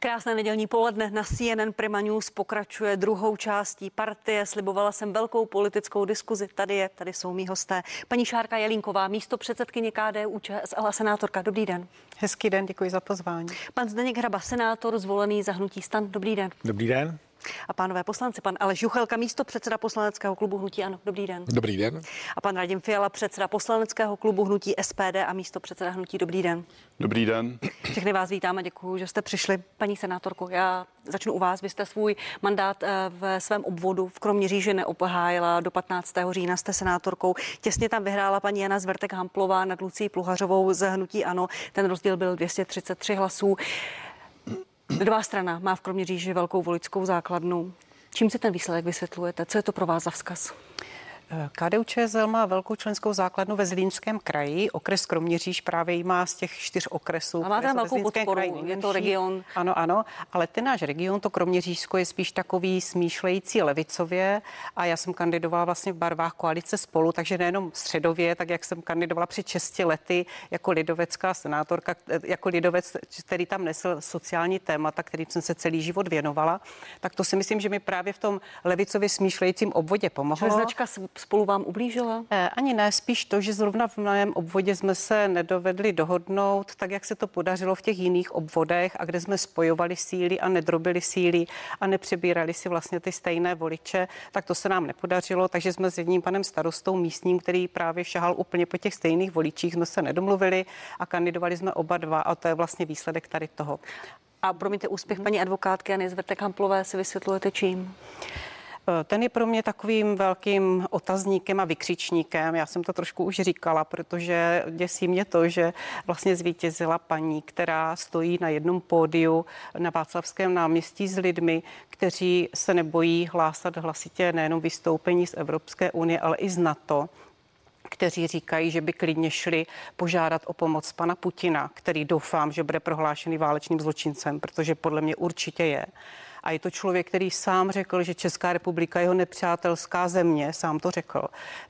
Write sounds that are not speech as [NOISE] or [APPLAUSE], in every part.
Krásné nedělní poledne na CNN Prima News pokračuje druhou částí partie. Slibovala jsem velkou politickou diskuzi. Tady je, tady jsou mý hosté. Paní Šárka Jelínková, místo předsedkyně KDU ČSL a senátorka. Dobrý den. Hezký den, děkuji za pozvání. Pan Zdeněk Hraba, senátor, zvolený za hnutí stan. Dobrý den. Dobrý den. A pánové poslanci, pan Aleš Juchelka, místo předseda poslaneckého klubu Hnutí Ano. Dobrý den. Dobrý den. A pan Radim Fiala, předseda poslaneckého klubu Hnutí SPD a místo předseda Hnutí. Dobrý den. Dobrý den. Všechny vás vítáme, děkuji, že jste přišli. Paní senátorko, já začnu u vás. Vy jste svůj mandát eh, v svém obvodu v Kroměříži neobhájila. Do 15. října jste senátorkou. Těsně tam vyhrála paní Jana Zvertek Hamplová nad Lucí Pluhařovou z Hnutí Ano. Ten rozdíl byl 233 hlasů. Lidová strana má v Kroměříži velkou voličskou základnu. Čím se ten výsledek vysvětlujete? Co je to pro vás za vzkaz? KDU ČSL má velkou členskou základnu ve Zlínském kraji. Okres Kroměříž právě jí má z těch čtyř okresů. A má tam velkou podporu, kraji, je to region. Ano, ano, ale ten náš region, to Kroměřížsko, je spíš takový smýšlející levicově a já jsem kandidovala vlastně v barvách koalice spolu, takže nejenom středově, tak jak jsem kandidovala před 6 lety jako lidovecká senátorka, jako lidovec, který tam nesl sociální témata, kterým jsem se celý život věnovala, tak to si myslím, že mi právě v tom levicově smýšlejícím obvodě pomohlo. Značka spolu vám ublížila? Eh, ani ne, spíš to, že zrovna v mém obvodě jsme se nedovedli dohodnout, tak jak se to podařilo v těch jiných obvodech a kde jsme spojovali síly a nedrobili síly a nepřebírali si vlastně ty stejné voliče, tak to se nám nepodařilo, takže jsme s jedním panem starostou místním, který právě šahal úplně po těch stejných voličích, jsme se nedomluvili a kandidovali jsme oba dva a to je vlastně výsledek tady toho. A promiňte, úspěch paní advokátky Jany Zvrtek Hamplové si vysvětlujete čím? Eh, ten je pro mě takovým velkým otazníkem a vykřičníkem. Já jsem to trošku už říkala, protože děsí mě to, že vlastně zvítězila paní, která stojí na jednom pódiu na Václavském náměstí s lidmi, kteří se nebojí hlásat hlasitě nejenom vystoupení z Evropské unie, ale i z NATO kteří říkají, že by klidně šli požádat o pomoc pana Putina, který doufám, že bude prohlášený válečným zločincem, protože podle mě určitě je. A je to člověk, který sám řekl, že Česká republika je jeho nepřátelská země, sám to řekl.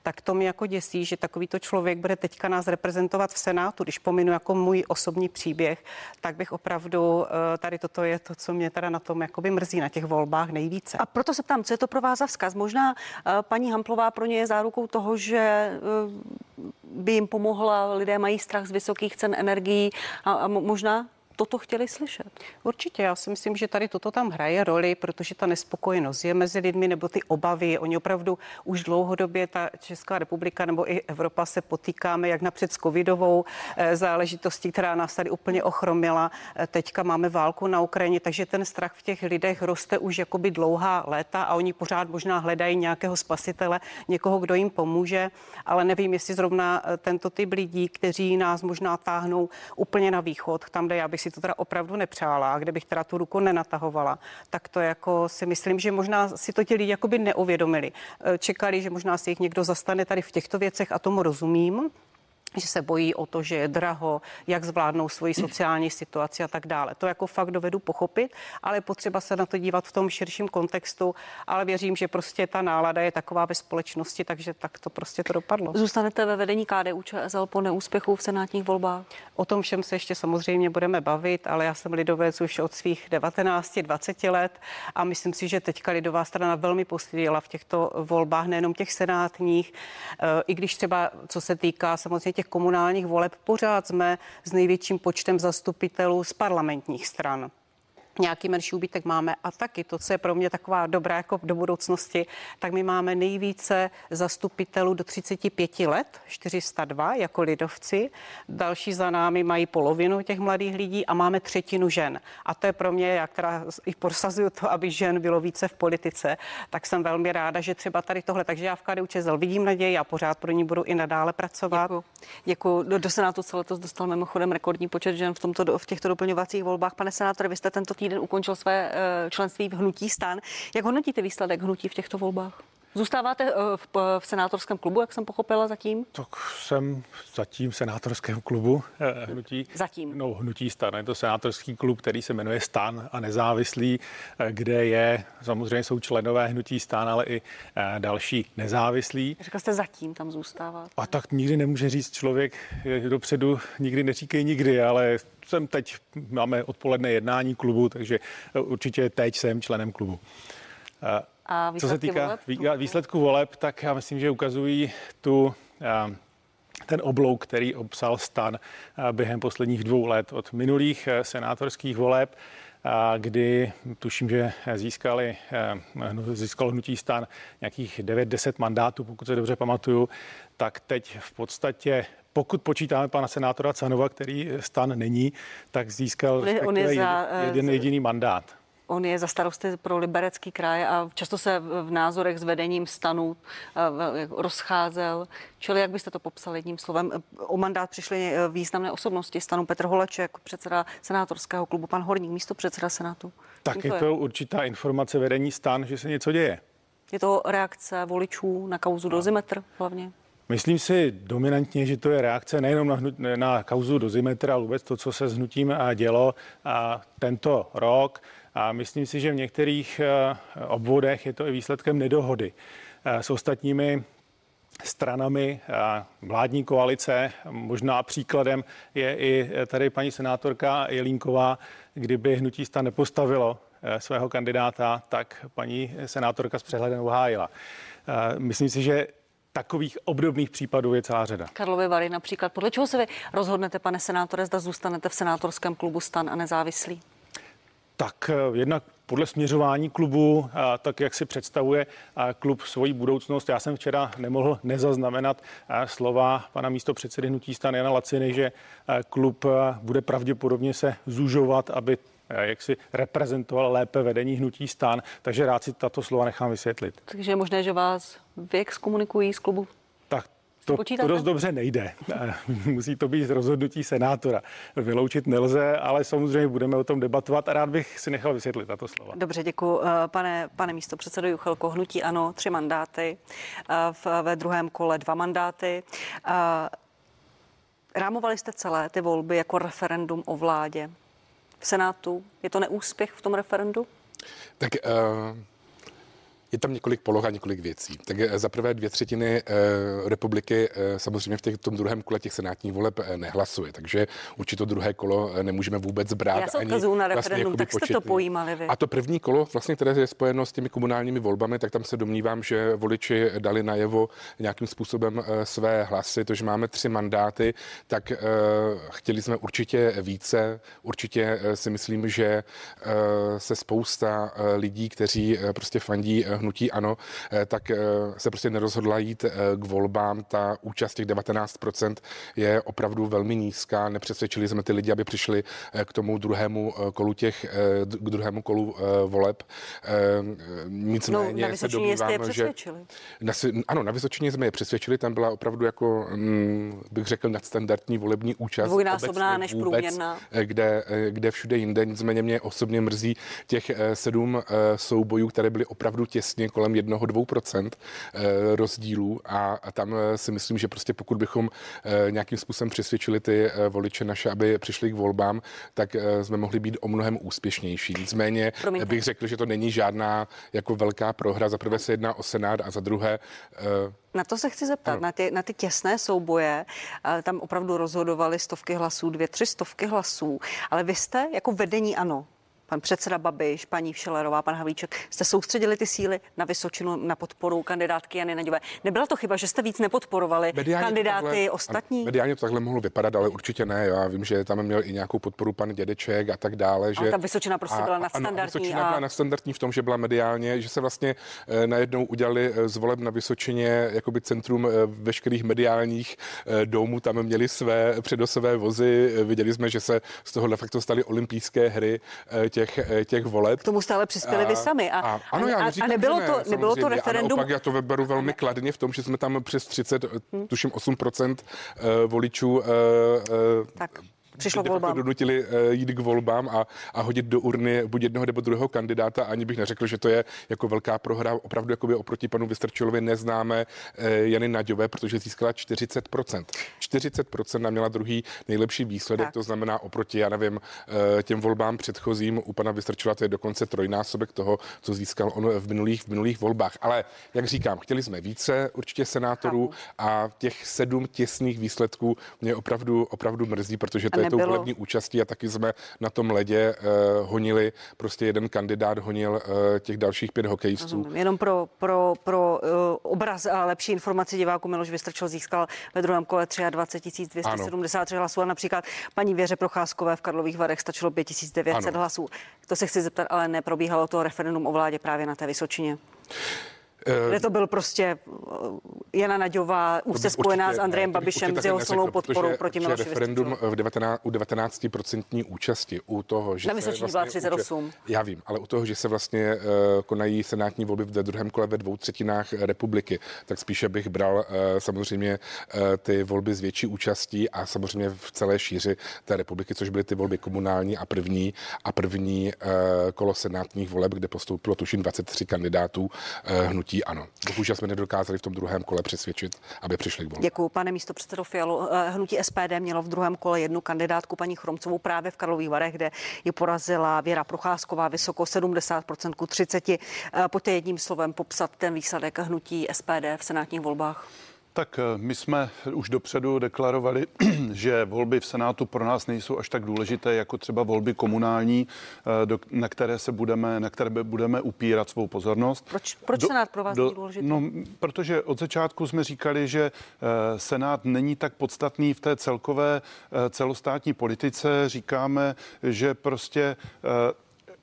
Tak to mě jako děsí, že takovýto člověk bude teďka nás reprezentovat v Senátu. Když pominu jako můj osobní příběh, tak bych opravdu, eh, tady toto je to, co mě teda na tom jakoby mrzí na těch volbách nejvíce. A proto se ptám, co je to pro vás za vzkaz? Možná eh, paní Hamplová pro ně je zárukou toho, že eh, by jim pomohla, lidé mají strach z vysokých cen energií a, a možná toto chtěli slyšet. Určitě, já si myslím, že tady toto tam hraje roli, protože ta nespokojenost je mezi lidmi nebo ty obavy. Oni opravdu už dlouhodobě ta Česká republika nebo i Evropa se potýkáme jak napřed s covidovou eh, záležitostí, která nás tady úplně ochromila. Eh, teďka máme válku na Ukrajině, takže ten strach v těch lidech roste už jakoby dlouhá léta a oni pořád možná hledají nějakého spasitele, někoho, kdo jim pomůže, ale nevím, jestli zrovna eh, tento typ lidí, kteří nás možná táhnou úplně na východ, tam, kde já bych si si to teda opravdu nepřála, a kde bych teda tu ruku nenatahovala, tak to jako si myslím, že možná si to ti lidi jakoby neuvědomili. Eh, čekali, že možná si jich někdo zastane tady v těchto věcech a tomu rozumím, že se bojí o to, že je draho, jak zvládnou svoji sociální situaci a tak dále. To jako fakt dovedu pochopit, ale potřeba se na to dívat v tom širším kontextu, ale věřím, že prostě ta nálada je taková ve společnosti, takže tak to prostě to dopadlo. Zůstanete ve vedení KDU ČSL po neúspěchu v senátních volbách? O tom všem se ještě samozřejmě budeme bavit, ale já jsem lidovec už od svých 19-20 let a myslím si, že teďka lidová strana velmi posílila v těchto volbách, nejenom těch senátních, eh, i když třeba co se týká samozřejmě těch komunálních voleb pořád jsme s největším počtem zastupitelů z parlamentních stran nějaký menší úbytek máme. A taky to, co je pro mě taková dobrá jako do budoucnosti, tak my máme nejvíce zastupitelů do 35 let, 402 jako lidovci. Další za námi mají polovinu těch mladých lidí a máme třetinu žen. A to je pro mě, já která i prosazuju to, aby žen bylo více v politice, tak jsem velmi ráda, že třeba tady tohle. Takže já v KDU ČSL vidím naději a pořád pro ní budu i nadále pracovat. Děkuji. Do, do Senátu se letos dostal mimochodem rekordní počet žen v, tomto, v těchto doplňovacích volbách. Pane senátore, vy jste tento týden týden ukončil své eh, členství v hnutí stan. Jak hodnotíte výsledek hnutí v těchto volbách? Zůstáváte eh, v, v senátorském klubu, jak jsem pochopila zatím? Tak jsem zatím v senátorském klubu eh, hnutí. Zatím. No, hnutí stan. Je to senátorský klub, který se jmenuje Stan a nezávislý, eh, kde je, samozřejmě jsou členové hnutí stan, ale i eh, další nezávislí. Řekl jste zatím tam zůstávat. A tak nikdy nemůže říct člověk eh, dopředu, nikdy neříkej nikdy, ale jsem teď, máme odpoledne jednání klubu, takže eh, určitě teď jsem členem klubu. A Co se týká voleb? vý- výsledku voleb, tak já myslím, že ukazují tu eh, ten oblouk, který obsal stan eh, během posledních dvou let od minulých eh, senátorských voleb, a kdy tuším, že získali, získalo hnutí stan nějakých 9-10 mandátů, pokud se dobře pamatuju, tak teď v podstatě pokud počítáme pana senátora Canova, který stan není, tak získal On je- za, jeden jediný mandát. On je za starosty pro liberecký kraj a často se v názorech s vedením stanu eh, rozcházel. Čili jak byste to popsal jedním slovem? O mandát přišly eh, významné osobnosti stanu Petr Holeček, předseda senátorského klubu, pan Horník, místo předseda senátu. Tak je to určitá informace vedení stan, že se něco děje. Je to reakce voličů na kauzu dozimetr hlavně? Myslím si dominantně, že to je reakce nejenom na, na kauzu dozimetra, ale vůbec to, co se s hnutím a dělo a tento rok. A myslím si, že v některých eh, obvodech je to i výsledkem nedohody eh, s ostatními stranami eh, vládní koalice. Možná příkladem je i tady paní senátorka Jelínková, kdyby hnutí stan nepostavilo svého kandidáta, tak paní senátorka s přehledem uhájila. Myslím si, že takových obdobných případů je celá řada. Karlovy Vary například. Podle čeho se vy rozhodnete, pane senátore, zda zůstanete v senátorském klubu stan a nezávislí? Tak eh, jednak podle směřování klubu, a tak jak si představuje a klub svoji budoucnost. Já jsem včera nemohl nezaznamenat slova pana místo předsedy hnutí stan Jana Laciny, že klub bude pravděpodobně se zužovat, aby jak si reprezentoval lépe vedení hnutí stan, takže rád si tato slova nechám vysvětlit. Takže je možné, že vás vyexkomunikují z klubu? To, to dost dobře nejde. Eh, [LAUGHS] Musí to být rozhodnutí senátora. Vyloučit nelze, ale samozřejmě budeme o tom debatovat a rád bych si nechal vysvětlit tato slova. Dobře, děkuji. Pane, pane místo předsedo Juchelko, hnutí ano, tři mandáty, eh, v, ve druhém kole dva mandáty. Eh, Rámovali jste celé ty volby jako referendum o vládě. V Senátu je to neúspěch v tom referendu? Tak uh, je tam několik poloh a několik věcí. Tak eh, za prvé dvě třetiny uh, republiky uh, samozřejmě v těch, tom druhém kole těch senátních voleb nehlasuje, takže určitě to druhé kolo nemůžeme vůbec brát. Já se ani na vlastně referendum, jakoby tak jste to pojímali vy. A to první kolo, vlastně, které je spojeno s těmi komunálními volbami, tak tam se domnívám, že voliči dali najevo nějakým způsobem eh, své hlasy, to, že máme tři mandáty, tak chtěli jsme určitě více. Určitě eh, si myslím, že se spousta lidí, kteří prostě fandí hnutí ano, uh, tak uh, se prostě nerozhodla jít uh, k volbám. Ta účast těch 19% je opravdu velmi nízká. Nepřesvědčili jsme ty lidi, aby přišli k tomu druhému uh, kolu těch, k druhému kolu voleb. Nicméně No, na se domnívám, že přesvědčili. na, ano, na Vysočině jsme je přesvědčili, tam byla opravdu jako, mm, bych řekl, nadstandardní volební účast. Dvojnásobná obecně než vůbec, průměrná. eh, Kde, eh, kde všude jinde. Nicméně mě osobně mrzí těch eh, sedm eh, soubojů, které byly opravdu těsně kolem jednoho, dvou procent eh, rozdílů a, a tam eh, si myslím, že prostě pokud bychom eh, nějakým způsobem přesvědčili ty voliče naše, aby přišli k volbám, tak jsme mohli být o mnohem úspěšnější. Nicméně Promiňte. bych řekl, že to není žádná jako velká prohra. Za prvé se jedná o Senát a za druhé Na to se chci zeptat, na ty, na ty těsné souboje, tam opravdu rozhodovaly stovky hlasů, dvě, tři stovky hlasů, ale vy jste jako vedení ANO, pan předseda Babiš, paní Všelerová, pan Havlíček, jste soustředili ty síly na Vysočinu, na podporu kandidátky Jany Naďové. Nebyla to chyba, že jste víc nepodporovali Mediálně kandidáty takhle- ostatní? Mediálně to takhle mohlo vypadat, ale určitě ne. Já vím, že tam měl i nějakou podporu pan Dědeček a tak dále. Že, ta Vysočina prostě byla nadstandardní Ano, Vysočina a- byla nadstandardní v tom, že byla mediálně, že se vlastně eh, najednou udělali eh, z voleb na Vysočině jakoby centrum eh, veškerých mediálních eh, domů. Tam měli své předosové vozy. Eh, Viděli jsme, že se z toho de facto staly olympijské hry eh, těch, eh, těch voleb. K tomu jste ale přispěli vy sami. A, a, ano, já a, neříkám, a nebylo, že to, ne, nebylo to referendum. A naopak já to beru velmi kladně v tom, že jsme tam přes 30, tuším 8% eh, voličů eh, eh, Tak. Přišlo k volbám. donutili eh, jít k volbám a, a hodit do urny buď jednoho nebo druhého kandidáta, ani bych neřekl, že to je jako velká prohra. Opravdu jakoby oproti panu Vystrčilovi neznáme eh, Jany Naďové, protože získala 40%. 40% nám měla druhý nejlepší výsledek, Tak. to znamená oproti, já nevím, eh, těm volbám předchozím u pana Vystrčila to je dokonce trojnásobek toho, co získal on v minulých, v minulých volbách. Ale jak říkám, chtěli jsme více určitě senátorů a těch sedm těsných výsledků mě opravdu, opravdu mrzí, protože to je nebylo- volební účastí a taky jsme na tom ledě uh, honili, prostě jeden kandidát honil uh, těch dalších pět hokejistů. Rozumím. Jenom pro, pro, pro uh, obraz a lepší informaci diváků Miloš Vystrčil získal ve druhém kole 23 273 hlasů a například paní Věře Procházkové v Karlových Varech stačilo 5900 Ano. hlasů. To se chci zeptat, ale neprobíhalo to referendum o vládě právě na té Vysočině. Eh, Kde to byl prostě uh, Jana Naďová, úzce bych spojená určitě- s Andrejem Babišem, s jeho silnou podporou proti Miloši referendum v 19, u 19% účasti, u toho, že Na se Vysočině byla 38. Já vím, ale u toho, že se vlastně uh, konají senátní volby v druhém kole ve dvou třetinách republiky, tak spíše bych bral uh, samozřejmě uh, ty volby s větší účastí a samozřejmě v celé šíři té republiky, což byly ty volby komunální a první a první uh, kolo senátních voleb, kde postoupilo tuším 23 kandidátů uh, hnutí ano. Bohužel jsme nedokázali v tom druhém kole přesvědčit, aby přišli k volbám. Děkuji, pane místo předsedo Fialu. Eh, Hnutí SPD mělo v druhém kole jednu kandidátku, paní Chromcovou, právě v Karlových Varech, kde ji porazila Věra Procházková vysoko 70% ku 30. Eh, Pojďte jedním slovem popsat ten výsledek hnutí SPD v senátních volbách. Tak eh, my jsme už dopředu deklarovali, [CLEARS THROAT] že volby v Senátu pro nás nejsou až tak důležité jako třeba volby komunální, eh, do- na které se budeme, na které budeme upírat svou pozornost. Proč- proč Senát pro vás není důležitý? No, protože od začátku jsme říkali, že eh, Senát není tak podstatný v té celkové celostátní politice. Říkáme, že prostě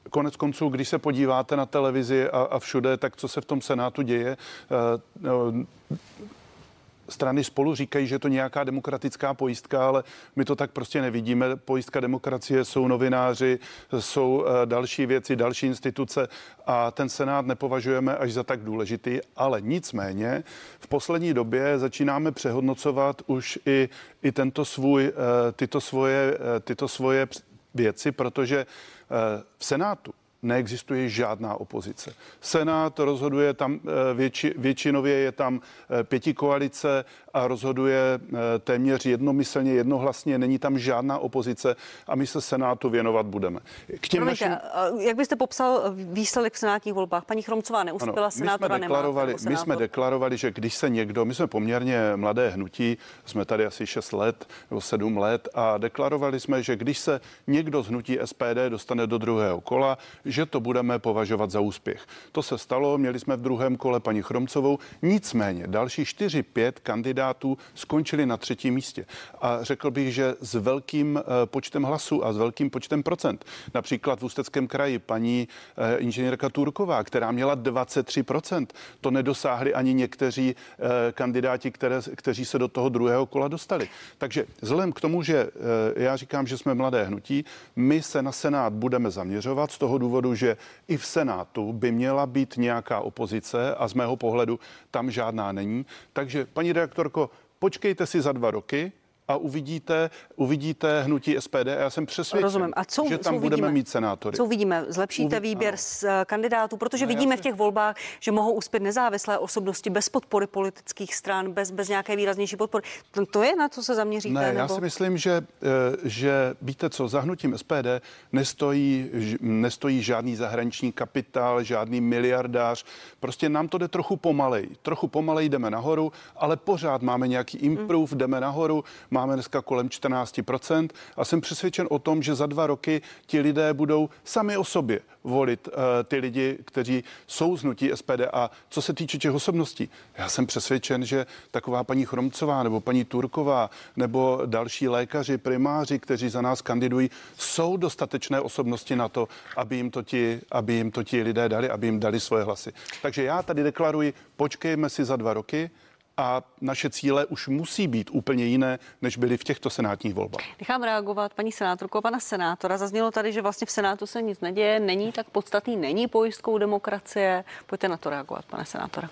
Konec konců, když se podíváte na televizi a, a všude, tak co se v tom Senátu děje, eh, strany spolu říkají, že je to nějaká demokratická pojistka, ale my to tak prostě nevidíme. Pojistka demokracie jsou novináři, jsou eh, další věci, další instituce a ten Senát nepovažujeme až za tak důležitý, ale nicméně v poslední době začínáme přehodnocovat už i, i tento svůj, eh, tyto svoje, eh, tyto svoje věci, protože v Senátu neexistuje žádná opozice. Senát rozhoduje tam eh, větši, většinově je tam eh, pěti koalice a rozhoduje eh, téměř jednomyslně, jednohlasně, není tam žádná opozice a my se Senátu věnovat budeme. K těm Promiňte, našim... jak byste popsal výsledek v senátních volbách? Paní Chromcová neuspěla, my jsme, senátora nemá. deklarovali, jako my jsme deklarovali, že když se někdo, my jsme poměrně mladé hnutí, jsme tady asi 6 let nebo 7 let a deklarovali jsme, že když se někdo z hnutí SPD dostane do druhého kola, že to budeme považovat za úspěch. To se stalo, měli jsme v druhém kole paní Chromcovou, nicméně další 4-5 kandidátů skončili na třetím místě. A řekl bych, že s velkým eh, počtem hlasů a s velkým počtem procent. Například v Ústeckém kraji paní eh, inženýrka Turková, která měla 23%. To nedosáhli ani někteří eh, kandidáti, které, kteří se do toho druhého kola dostali. Takže vzhledem k tomu, že já říkám, že jsme mladé hnutí, my se na Senát budeme zaměřovat z toho důvodu, že i v Senátu by měla být nějaká opozice a z mého pohledu tam žádná není. Takže, paní redaktorko, počkejte si za dva roky, a uvidíte, uvidíte hnutí SPD a já jsem přesvědčen, Rozumím. A co, že tam co budeme mít senátory. Co uvidíme? Zlepšíte Uvi- výběr ano. z eh, kandidátů, protože No, já vidíme v těch volbách, že mohou uspět nezávislé osobnosti bez podpory politických stran, bez, bez nějaké výraznější podpory. To, to je na co se zaměříte? Ne, já nebo? si myslím, že, eh, že víte co, za hnutím SPD nestojí, nestojí žádný zahraniční kapitál, žádný miliardář. Prostě nám to jde trochu pomalej. Trochu pomalej jdeme nahoru, ale pořád máme nějaký improve, jdeme nahoru. Máme dneska kolem 14% a jsem přesvědčen o tom, že za dva roky ti lidé budou sami o sobě volit eh, ty lidi, kteří jsou z hnutí SPD. A co se týče těch osobností, já jsem přesvědčen, že taková paní Chromcová nebo paní Turková nebo další lékaři, primáři, kteří za nás kandidují, jsou dostatečné osobnosti na to, aby jim to ti, aby jim to ti lidé dali, aby jim dali svoje hlasy. Takže já tady deklaruji, počkejme si za dva roky a naše cíle už musí být úplně jiné, než byly v těchto senátních volbách. Nechám reagovat paní senátorku a pana senátora. Zaznělo tady, že vlastně v Senátu se nic neděje, není tak podstatný, není pojistkou demokracie. Pojďte na to reagovat, pane senátore.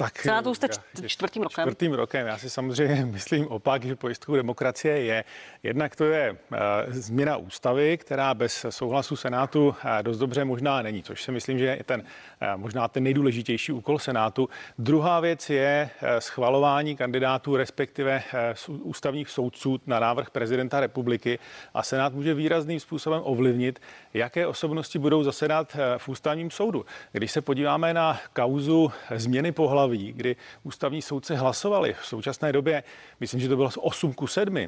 Tak, Senátu jste čtvrtým rokem. Čtvrtým rokem. Já si samozřejmě [LAUGHS] myslím opak, že pojistkou demokracie je. Jednak to je uh, změna ústavy, která bez souhlasu Senátu uh, dost dobře možná není, což si myslím, že je ten uh, možná ten nejdůležitější úkol Senátu. Druhá věc je uh, schvalování kandidátů, respektive uh, ústavních soudců na návrh prezidenta republiky a Senát může výrazným způsobem ovlivnit, jaké osobnosti budou zasedat v ústavním soudu. Když se podíváme na kauzu změny pohlaví, kdy ústavní soudce hlasovali v současné době, myslím, že to bylo 8 ku 7,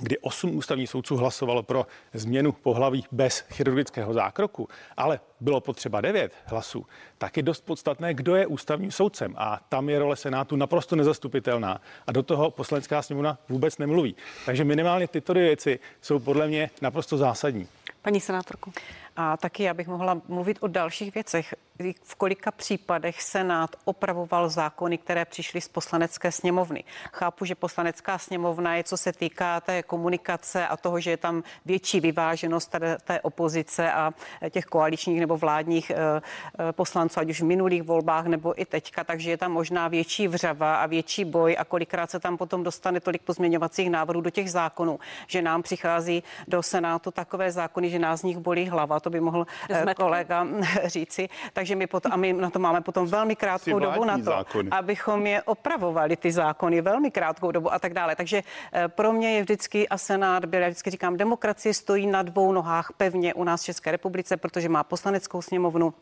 kdy osm ústavních soudců hlasovalo pro změnu pohlaví bez chirurgického zákroku, ale bylo potřeba devět hlasů, tak je dost podstatné, kdo je ústavním soudcem. A tam je role Senátu naprosto nezastupitelná a do toho poslanecká sněmovna vůbec nemluví. Takže minimálně tyto věci jsou podle mě naprosto zásadní. Paní senátorku. A taky já bych mohla mluvit o dalších věcech. V kolika případech Senát opravoval zákony, které přišly z poslanecké sněmovny. Chápu, že poslanecká sněmovna je, co se týká té komunikace a toho, že je tam větší vyváženost té, opozice a těch koaličních nebo vládních eh, eh, poslanců, ať už v minulých volbách nebo i teďka, takže je tam možná větší vřava a větší boj a kolikrát se tam potom dostane tolik pozměňovacích návrhů do těch zákonů, že nám přichází do Senátu takové zákony, že nás z nich bolí hlava to by mohl eh, Zmetky. kolega říci. Takže my potom, a my na to máme potom velmi krátkou dobu na to, zákony. abychom je opravovali, ty zákony, velmi krátkou dobu a tak dále. Takže eh, pro mě je vždycky a Senát byl, já vždycky říkám, demokracie stojí na dvou nohách pevně u nás v České republice, protože má poslaneckou sněmovnu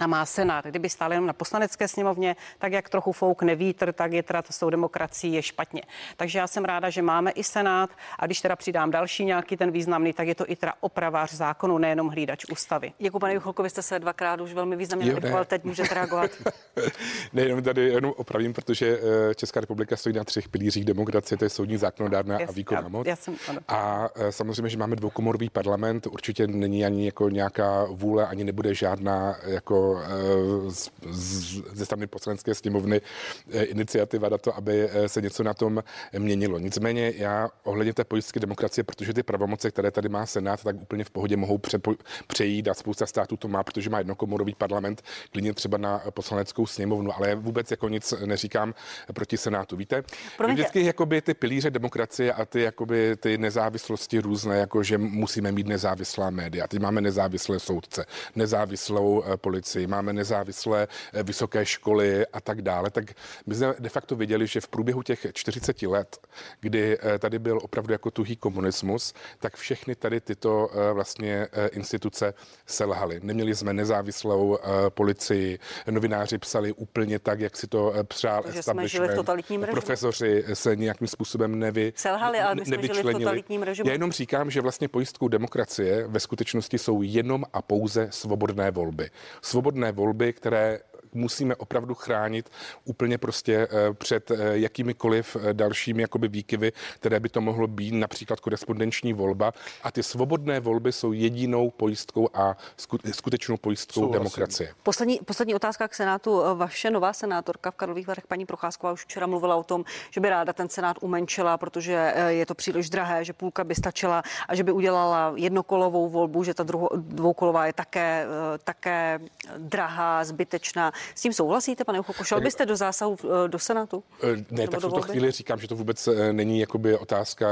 a má senát. Kdyby stál jenom na poslanecké sněmovně, tak jak trochu foukne vítr, tak je teda to s tou demokracií je špatně. Takže já jsem ráda, že máme i senát a když teda přidám další nějaký ten významný, tak je to i teda opravář zákonu, nejenom hlídač ústavy. Děkuji, pane Jucholko, vy jste se dvakrát už velmi významně reagoval, teď můžete reagovat. [LAUGHS] ne, jenom tady jenom opravím, protože eh, Česká republika stojí na třech pilířích demokracie, to je soudní zákonodárná a výkonná moc. Já, já jsem, a eh, samozřejmě, že máme dvoukomorový parlament, určitě není ani jako nějaká vůle, ani nebude žádná jako Eh, ze strany poslanecké sněmovny eh, iniciativa na to, aby eh, se něco na tom měnilo. Nicméně já ohledně té pojistky demokracie, protože ty pravomoce, které tady má Senát, tak úplně v pohodě mohou přejít přejít a spousta států to má, protože má jednokomorový parlament, klidně třeba na poslaneckou sněmovnu, ale vůbec jako nic neříkám proti Senátu. Víte, Promiňte. vždycky jakoby ty pilíře demokracie a ty jakoby ty nezávislosti různé, jako že musíme mít nezávislá média. Teď máme nezávislé soudce, nezávislou policii policii, máme nezávislé eh, vysoké školy a tak dále, tak my jsme de facto viděli, že v průběhu těch 40 let, kdy eh, tady byl opravdu jako tuhý komunismus, tak všechny tady tyto eh, vlastně instituce selhaly. Neměli jsme nezávislou policii, novináři psali úplně tak, jak si to přál že jsme žili v totalitním režimu. Profesoři se nějakým způsobem nevy, Selhali, ale my jsme žili v totalitním režimu. Já jenom říkám, že vlastně pojistkou demokracie ve skutečnosti jsou jenom a pouze svobodné volby. Svobodné svobodné volby, které musíme opravdu chránit úplně prostě eh, před eh, jakýmikoliv eh, dalšími jakoby výkyvy, které by to mohlo být, například korespondenční volba. A ty svobodné volby jsou jedinou pojistkou a skutečnou pojistkou Souhlasím. demokracie. Poslední, poslední otázka k Senátu. Vaše nová senátorka v Karlových Varech, paní Procházková, už včera mluvila o tom, že by ráda ten Senát umenčila, protože je to příliš drahé, že půlka by stačila a že by udělala jednokolovou volbu, že ta druho, dvoukolová je také, také drahá, zbytečná. S tím souhlasíte, pane Uchoku? Šel byste do zásahu eh, do Senátu? Eh, ne, tak v tuto chvíli říkám, že to vůbec eh, není jakoby otázka,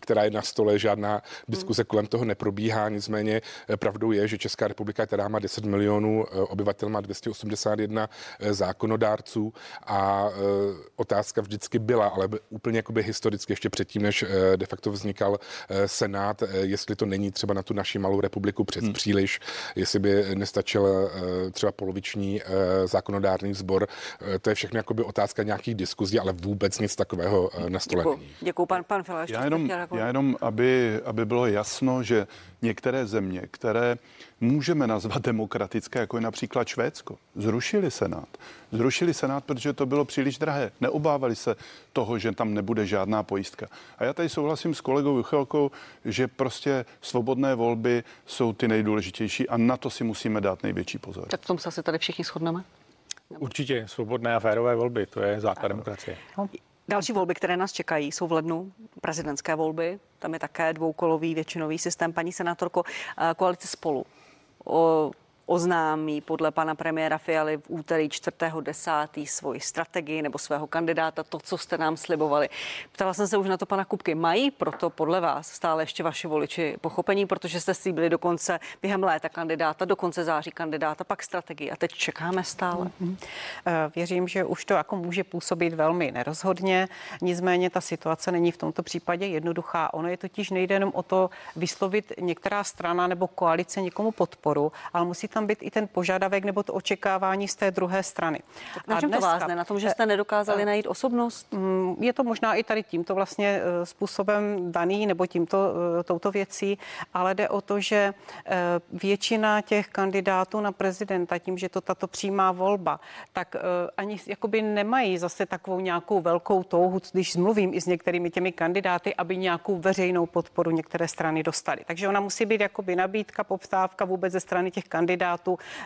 která je na stole, žádná diskuse hmm. kolem toho neprobíhá. Nicméně pravdou je, že Česká republika, která má 10 milionů obyvatel, má 281 zákonodárců a otázka vždycky byla, ale úplně jakoby historicky ještě předtím, než de facto vznikal Senát, jestli to není třeba na tu naši malou republiku přes hmm. příliš, jestli by nestačil třeba poloviční zákonodárný sbor. Eh, to je všechno jakoby otázka nějakých diskuzí, ale vůbec nic takového eh, na stole Děkuji. Děkuji, pan, pan Filaš. Já jenom, já jenom aby, aby bylo jasno, že některé země, které můžeme nazvat demokratické, jako je například Švédsko, zrušili Senát. Zrušili Senát, protože to bylo příliš drahé. Neobávali se toho, že tam nebude žádná pojistka. A já tady souhlasím s kolegou Juchelkou, že prostě svobodné volby jsou ty nejdůležitější a na to si musíme dát největší pozor. Tak v tom se asi tady všichni shodneme. Určitě svobodné a férové volby, to je základ demokracie. No, další volby, které nás čekají, jsou v lednu prezidentské volby. Tam je také dvoukolový většinový systém. Paní senátorko, eh, koalice spolu o oznámí podle pana premiéra Fialy v úterý 4.10. svoji strategii nebo svého kandidáta, to, co jste nám slibovali. Ptala jsem se už na to pana Kupky. Mají proto podle vás stále ještě vaši voliči pochopení, protože jste slíbili dokonce během léta kandidáta, dokonce září kandidáta, pak strategii a teď čekáme stále. Mm-hmm. Věřím, že už to jako může působit velmi nerozhodně, nicméně ta situace není v tomto případě jednoduchá. Ono je totiž nejde jenom o to vyslovit některá strana nebo koalice někomu podporu, ale musí tam být i ten požadavek nebo to očekávání z té druhé strany. Na čem dneska, to vás ne? Na tom, že jste nedokázali uh, najít osobnost? Mm, je to možná i tady tímto vlastně eh, způsobem daný nebo tímto eh, touto věcí, ale jde o to, že většina těch kandidátů na prezidenta, tím, že to tato přímá volba, tak ani jakoby nemají zase takovou nějakou velkou touhu, když mluvím i s některými těmi kandidáty, aby nějakou veřejnou podporu některé strany dostaly. Takže ona musí být jakoby nabídka, poptávka vůbec ze strany těch kandidátů,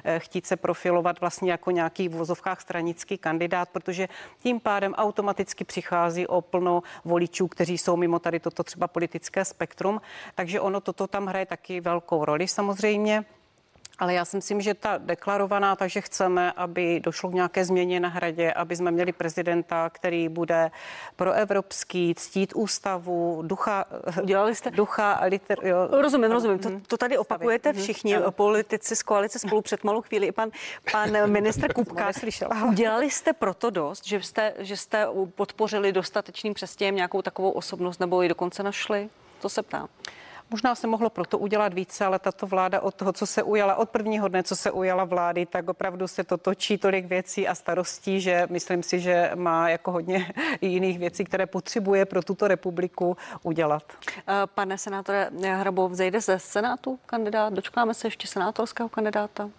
eh, chtít se profilovat vlastně jako nějaký v vozovkách stranický kandidát, protože tím pádem automaticky přichází o plno voličů, kteří jsou mimo tady toto třeba politické spektrum. Takže ono toto tam hraje taky velkou roli samozřejmě. Ale já si myslím, že ta deklarovaná, takže chceme, aby došlo k nějaké změně na hradě, aby jsme měli prezidenta, který bude proevropský, ctít ústavu, ducha. Udělali jste? Ducha, liter, jo. Rozumím, rozumím. To, to tady opakujete mhm. všichni ano. politici z koalice spolu před malou chvíli. I pan, pan [LAUGHS] ministr Kupka. Udělali jste proto dost, že jste, že jste podpořili dostatečným přestěhem nějakou takovou osobnost nebo ji dokonce našli? To se ptám. Možná se mohlo proto udělat více, ale tato vláda od toho, co se ujala, od prvního dne, co se ujala vlády, tak opravdu se to točí tolik věcí a starostí, že myslím si, že má jako hodně i jiných věcí, které potřebuje pro tuto republiku udělat. Eh, pane senátore Hrabov, vzejde ze Senátu kandidát? Dočkáme se ještě senátorského kandidáta?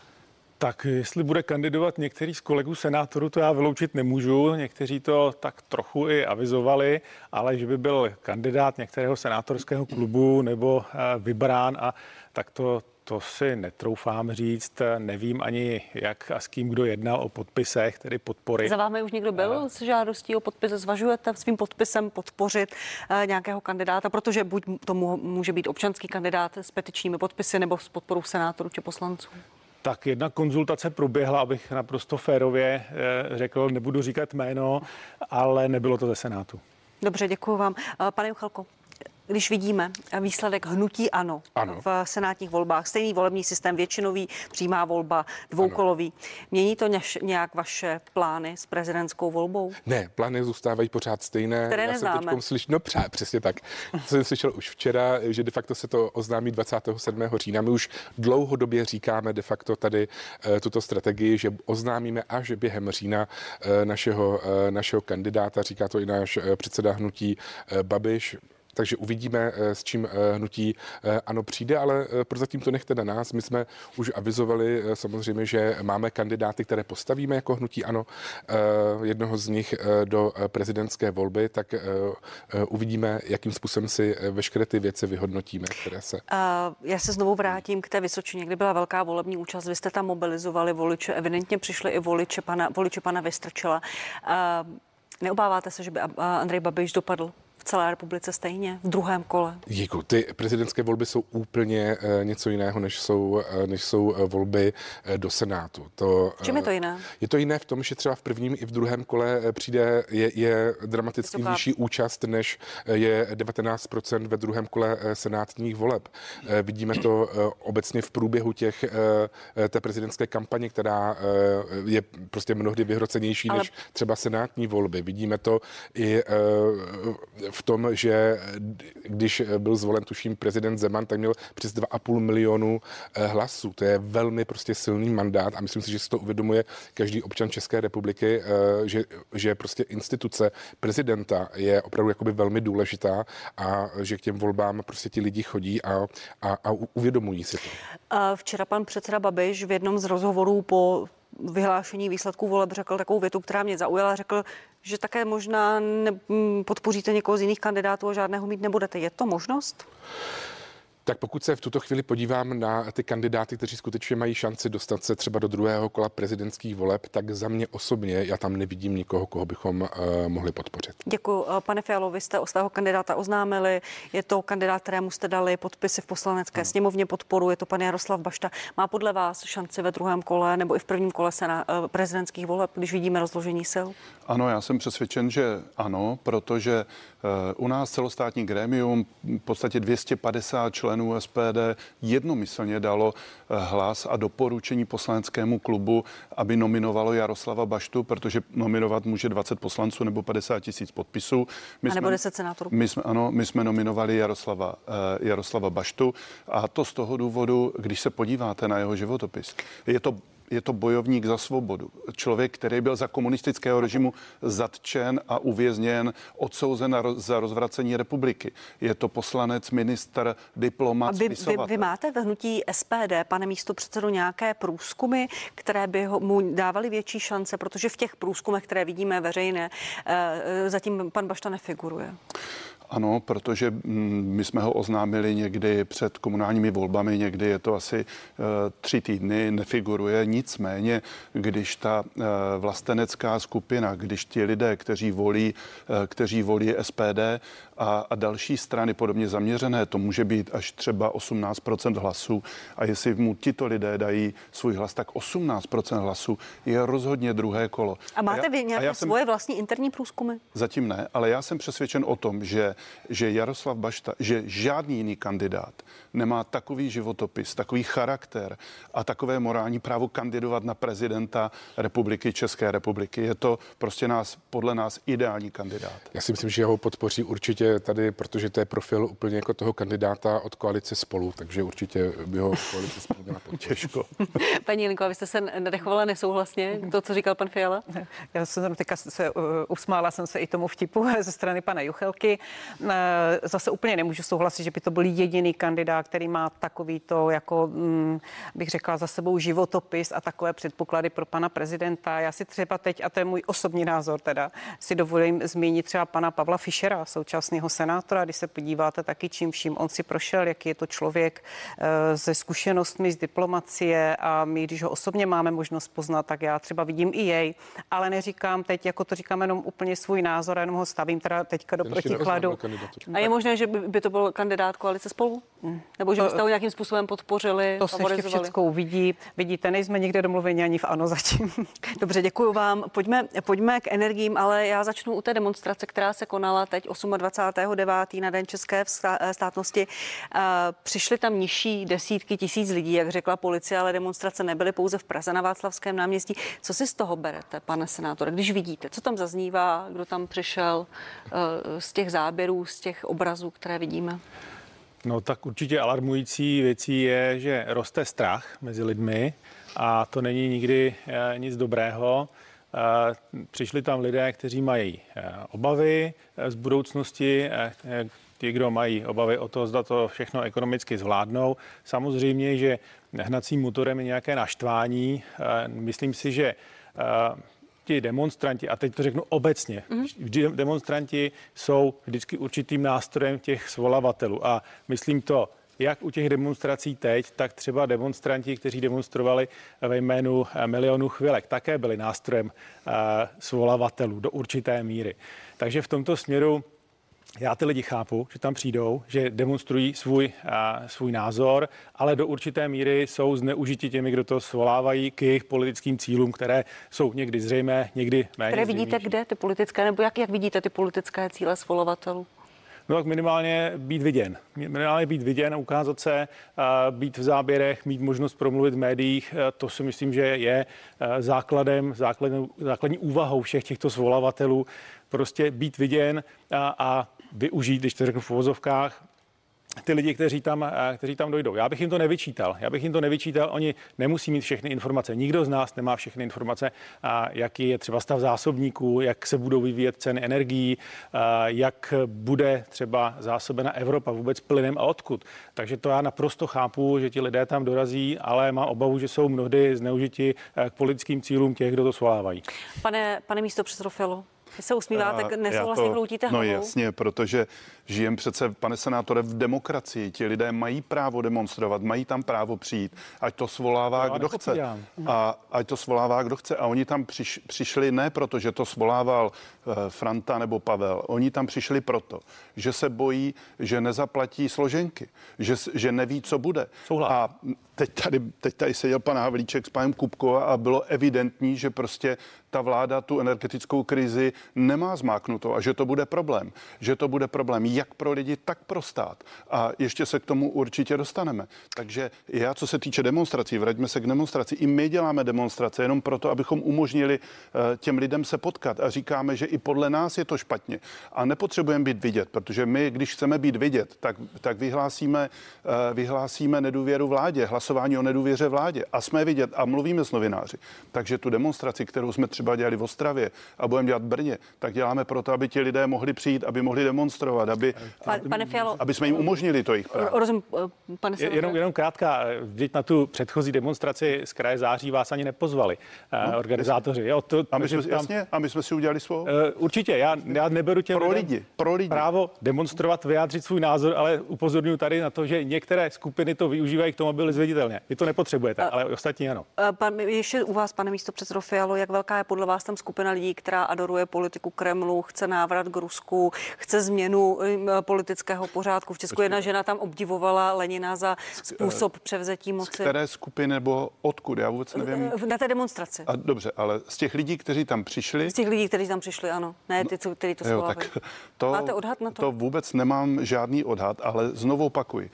Tak jestli bude kandidovat některý z kolegů senátorů, to já vyloučit nemůžu. Někteří to tak trochu i avizovali, ale že by byl kandidát některého senátorského klubu nebo eh, vybrán a tak to, to si netroufám říct. Nevím ani, jak a s kým kdo jednal o podpisech, tedy podpory. Za vámi už někdo byl s žádostí o podpis? Zvažujete svým podpisem podpořit eh, nějakého kandidáta, protože buď to může být občanský kandidát s petičními podpisy nebo s podporou senátorů či poslanců? Tak jedna konzultace proběhla, abych naprosto férově eh, řekl, nebudu říkat jméno, ale nebylo to ze Senátu. Dobře, děkuji vám. Eh, pane Uchalko, když vidíme výsledek hnutí ano, ano. v senátních volbách, stejný volební systém, většinový, přímá volba, dvoukolový, ano. mění to nějak vaše plány s prezidentskou volbou? Ne, plány zůstávají pořád stejné. Které Já neznáme. jsem slyš... No přá, přesně tak. jsem slyšel už včera, že de facto se to oznámí 27. října. My už dlouhodobě říkáme de facto tady uh, tuto strategii, že oznámíme až během října uh, našeho, uh, našeho kandidáta, říká to i náš předseda hnutí Babiš takže uvidíme, eh, s čím eh, hnutí eh, ano přijde, ale prozatím to nechte na nás. My jsme už avizovali samozřejmě, že máme kandidáty, které postavíme jako hnutí ano, jednoho z nich do prezidentské volby, tak uvidíme, jakým způsobem si veškeré ty věci vyhodnotíme, které se. Já se znovu vrátím k té Vysočině, kdy byla velká volební účast. Vy jste tam mobilizovali voliče, evidentně přišli i voliče pana, voliče pana Vystrčela. Neobáváte se, že by Andrej Babiš dopadl v celé republice stejně v druhém kole? Jiku, ty prezidentské volby jsou úplně uh, něco jiného, než jsou, uh, než jsou uh, volby do Senátu. To, v čem je to jiné? Je to jiné v tom, že třeba v prvním i v druhém kole přijde, je, je dramaticky Vysoká. vyšší účast, než je 19% ve druhém kole senátních voleb. Vidíme to obecně v průběhu těch té prezidentské kampaně, která je prostě mnohdy vyhrocenější Ale... než třeba senátní volby. Vidíme to i v tom, že když byl zvolen, tuším, prezident Zeman, tak měl přes 2,5 milionu eh, hlasů. To je velmi prostě silný mandát a myslím si, že si to uvědomuje každý občan České republiky, eh, že, že prostě instituce prezidenta je opravdu jakoby velmi důležitá a že k těm volbám prostě ti lidi chodí a, a, a uvědomují si to. Včera pan předseda Babiš v jednom z rozhovorů po vyhlášení výsledků voleb řekl takovou větu, která mě zaujala. Řekl, že také možná ne, podpoříte někoho z jiných kandidátů a žádného mít nebudete. Je to možnost? Tak pokud se v tuto chvíli podívám na ty kandidáty, kteří skutečně mají šanci dostat se třeba do druhého kola prezidentských voleb, tak za mě osobně já tam nevidím nikoho, koho bychom uh, mohli podpořit. Děkuji. Pane Fialo, vy jste o svého kandidáta oznámili. Je to kandidát, kterému jste dali podpisy v poslanecké sněmovně podporu. Je to pan Jaroslav Bašta. Má podle vás šanci ve druhém kole nebo i v prvním kole se na uh, prezidentských voleb, když vidíme rozložení sil? Ano, já jsem přesvědčen, že ano, protože u nás celostátní grémium, v podstatě 250 členů SPD jednomyslně dalo hlas a doporučení poslaneckému klubu, aby nominovalo Jaroslava Baštu, protože nominovat může 20 poslanců nebo 50 tisíc podpisů. My a nebo jsme, 10 senátorů. My jsme, ano, my jsme nominovali Jaroslava, Jaroslava Baštu a to z toho důvodu, když se podíváte na jeho životopis, je to je to bojovník za svobodu. Člověk, který byl za komunistického režimu zatčen a uvězněn, odsouzen za rozvracení republiky. Je to poslanec, minister, diplomat, a vy, vy, vy máte ve hnutí SPD, pane místo předsedu, nějaké průzkumy, které by ho, mu dávaly větší šance, protože v těch průzkumech, které vidíme veřejné, eh, zatím pan Bašta nefiguruje. Ano, protože mm, my jsme ho oznámili někdy před komunálními volbami, někdy je to asi uh, tři týdny, nefiguruje. Nicméně, když ta uh, vlastenecká skupina, když ti lidé, kteří volí, uh, kteří volí SPD a, a další strany podobně zaměřené, to může být až třeba 18% hlasů. A jestli mu tito lidé dají svůj hlas, tak 18% hlasů je rozhodně druhé kolo. A máte vy nějaké já svoje jsem, vlastní interní průzkumy? Zatím ne, ale já jsem přesvědčen o tom, že že Jaroslav Bašta, že žádný jiný kandidát nemá takový životopis, takový charakter a takové morální právo kandidovat na prezidenta republiky České republiky. Je to prostě nás, podle nás ideální kandidát. Já si myslím, že ho podpoří určitě tady, protože to je profil úplně jako toho kandidáta od koalice spolu, takže určitě by ho koalice spolu měla Těžko. [LAUGHS] Paní Linko, vy jste se nadechovala nesouhlasně to, co říkal pan Fiala? [LAUGHS] Já jsem teďka se uh, usmála jsem se i tomu vtipu [LAUGHS] ze strany pana Juchelky. Uh, zase úplně nemůžu souhlasit, že by to byl jediný kandidát, který má takový to, jako mm, bych řekla, za sebou životopis a takové předpoklady pro pana prezidenta. Já si třeba teď, a to je můj osobní názor teda, si dovolím zmínit třeba pana Pavla Fischera, současného senátora, když se podíváte taky čím vším on si prošel, jaký je to člověk uh, se zkušenostmi z diplomacie a my, když ho osobně máme možnost poznat, tak já třeba vidím i jej, ale neříkám teď, jako to říkám jenom úplně svůj názor, jenom ho stavím teda teďka do protikladu. A je možné, že by to byl kandidát koalice spolu? Nebo že byste ho nějakým způsobem podpořili? To se ještě všechno uvidí. Vidíte, nejsme nikde domluveni ani v ANO zatím. [LAUGHS] Dobře, děkuji vám. Pojďme, pojďme k energiím, ale já začnu u té demonstrace, která se konala teď 28.9. na Den české státnosti. Přišly tam nižší desítky tisíc lidí, jak řekla policie, ale demonstrace nebyly pouze v Praze na Václavském náměstí. Co si z toho berete, pane senátor, když vidíte, co tam zaznívá, kdo tam přišel z těch záběrů, z těch obrazů, které vidíme? No tak určitě alarmující věcí je, že roste strach mezi lidmi a to není nikdy eh, nic dobrého. Eh, přišli tam lidé, kteří mají eh, obavy z budoucnosti, ti, kdo mají obavy o to, zda to všechno ekonomicky zvládnou. Samozřejmě, že hnacím motorem je nějaké naštvání. Myslím si, že ti demonstranti, a teď to řeknu obecně, mm-hmm. demonstranti jsou vždycky určitým nástrojem těch svolavatelů a myslím to jak u těch demonstrací teď, tak třeba demonstranti, kteří demonstrovali ve jménu milionu chvilek, také byli nástrojem uh, svolavatelů do určité míry. Takže v tomto směru já ty lidi chápu, že tam přijdou, že demonstrují svůj, a, svůj názor, ale do určité míry jsou zneužiti těmi, kdo to svolávají k jejich politickým cílům, které jsou někdy zřejmé, někdy méně Které vidíte zřejmější. kde ty politické, nebo jak, jak vidíte ty politické cíle svolovatelů? No tak minimálně být viděn. Minimálně být viděn, ukázat se, být v záběrech, mít možnost promluvit v médiích, to si myslím, že je základem, základní, základní úvahou všech těchto svolavatelů. Prostě být viděn a, a využít, když to řeknu v uvozovkách, ty lidi, kteří tam, eh, kteří tam dojdou. Já bych jim to nevyčítal. Já bych jim to nevyčítal. Oni nemusí mít všechny informace. Nikdo z nás nemá všechny informace, jaký je třeba stav zásobníků, jak se budou vyvíjet ceny energií, jak bude třeba zásobena Evropa vůbec plynem a odkud. Takže to já naprosto chápu, že ti lidé tam dorazí, ale mám obavu, že jsou mnohdy zneužiti eh, k politickým cílům těch, kdo to svolávají. Pane, pane místo předsedo vy se usmíváte, nesouhlasně to, hloutíte No jasně, protože Žijeme přece, pane senátore, v demokracii. Ti lidé mají právo demonstrovat, mají tam právo přijít, ať to svolává, Já kdo chce. A ať to svolává, kdo chce. A oni tam přiš, přišli ne proto, že to svolával eh, Franta nebo Pavel. Oni tam přišli proto, že se bojí, že nezaplatí složenky, že, že neví, co bude. Souhlas. A teď tady, teď tady seděl pan Havlíček s panem Kupkou a bylo evidentní, že prostě ta vláda tu energetickou krizi nemá zmáknutou a že to bude problém. Že to bude problém jak pro lidi, tak pro stát. A ještě se k tomu určitě dostaneme. Takže já, co se týče demonstrací, vraťme se k demonstraci. I my děláme demonstrace jenom proto, abychom umožnili eh, těm lidem se potkat. A říkáme, že i podle nás je to špatně. A nepotřebujeme být vidět, protože my, když chceme být vidět, tak, tak vyhlásíme, eh, vyhlásíme nedůvěru vládě, hlasování o nedůvěře vládě. A jsme vidět a mluvíme s novináři. Takže tu demonstraci, kterou jsme třeba dělali v Ostravě a budeme dělat v Brně, tak děláme proto, aby ti lidé mohli přijít, aby mohli demonstrovat, aby, Pa- Pane Fialo, aby jsme jim umožnili to jejich právo. rozumím, eh, pane senátore. Jenom, jenom krátká, vždyť na tu předchozí demonstraci z kraje září vás ani nepozvali no, organizátoři. Jo, to, A my jsme, tam- jasně, a my jsme si udělali svou. Eh, Určitě, já, já neberu těm Pro lidem lidi, pro lidi. právo demonstrovat, vyjádřit svůj názor, ale upozorňuji tady na to, že některé skupiny to využívají k tomu, aby byly zviditelné. Vy to nepotřebujete, ale ostatní ano. Eh, Pan, ještě u vás, pane místo předsedo Fialo, jak velká je podle vás tam skupina lidí, která adoruje politiku Kremlu, chce návrat k Rusku, chce změnu eh, politického pořádku. V Česku jedna žena tam obdivovala Lenina za způsob převzetí Z moci. které skupiny nebo odkud, já vůbec nevím. Eh, Na té demonstraci. A dobře, ale z těch lidí, kteří tam přišli, Z těch lidí, kteří tam přišli, ano. Ne, ty, co- kteří to jo, tak to, Máte odhad na to? to vůbec nemám žádný odhad, ale znovu opakuji.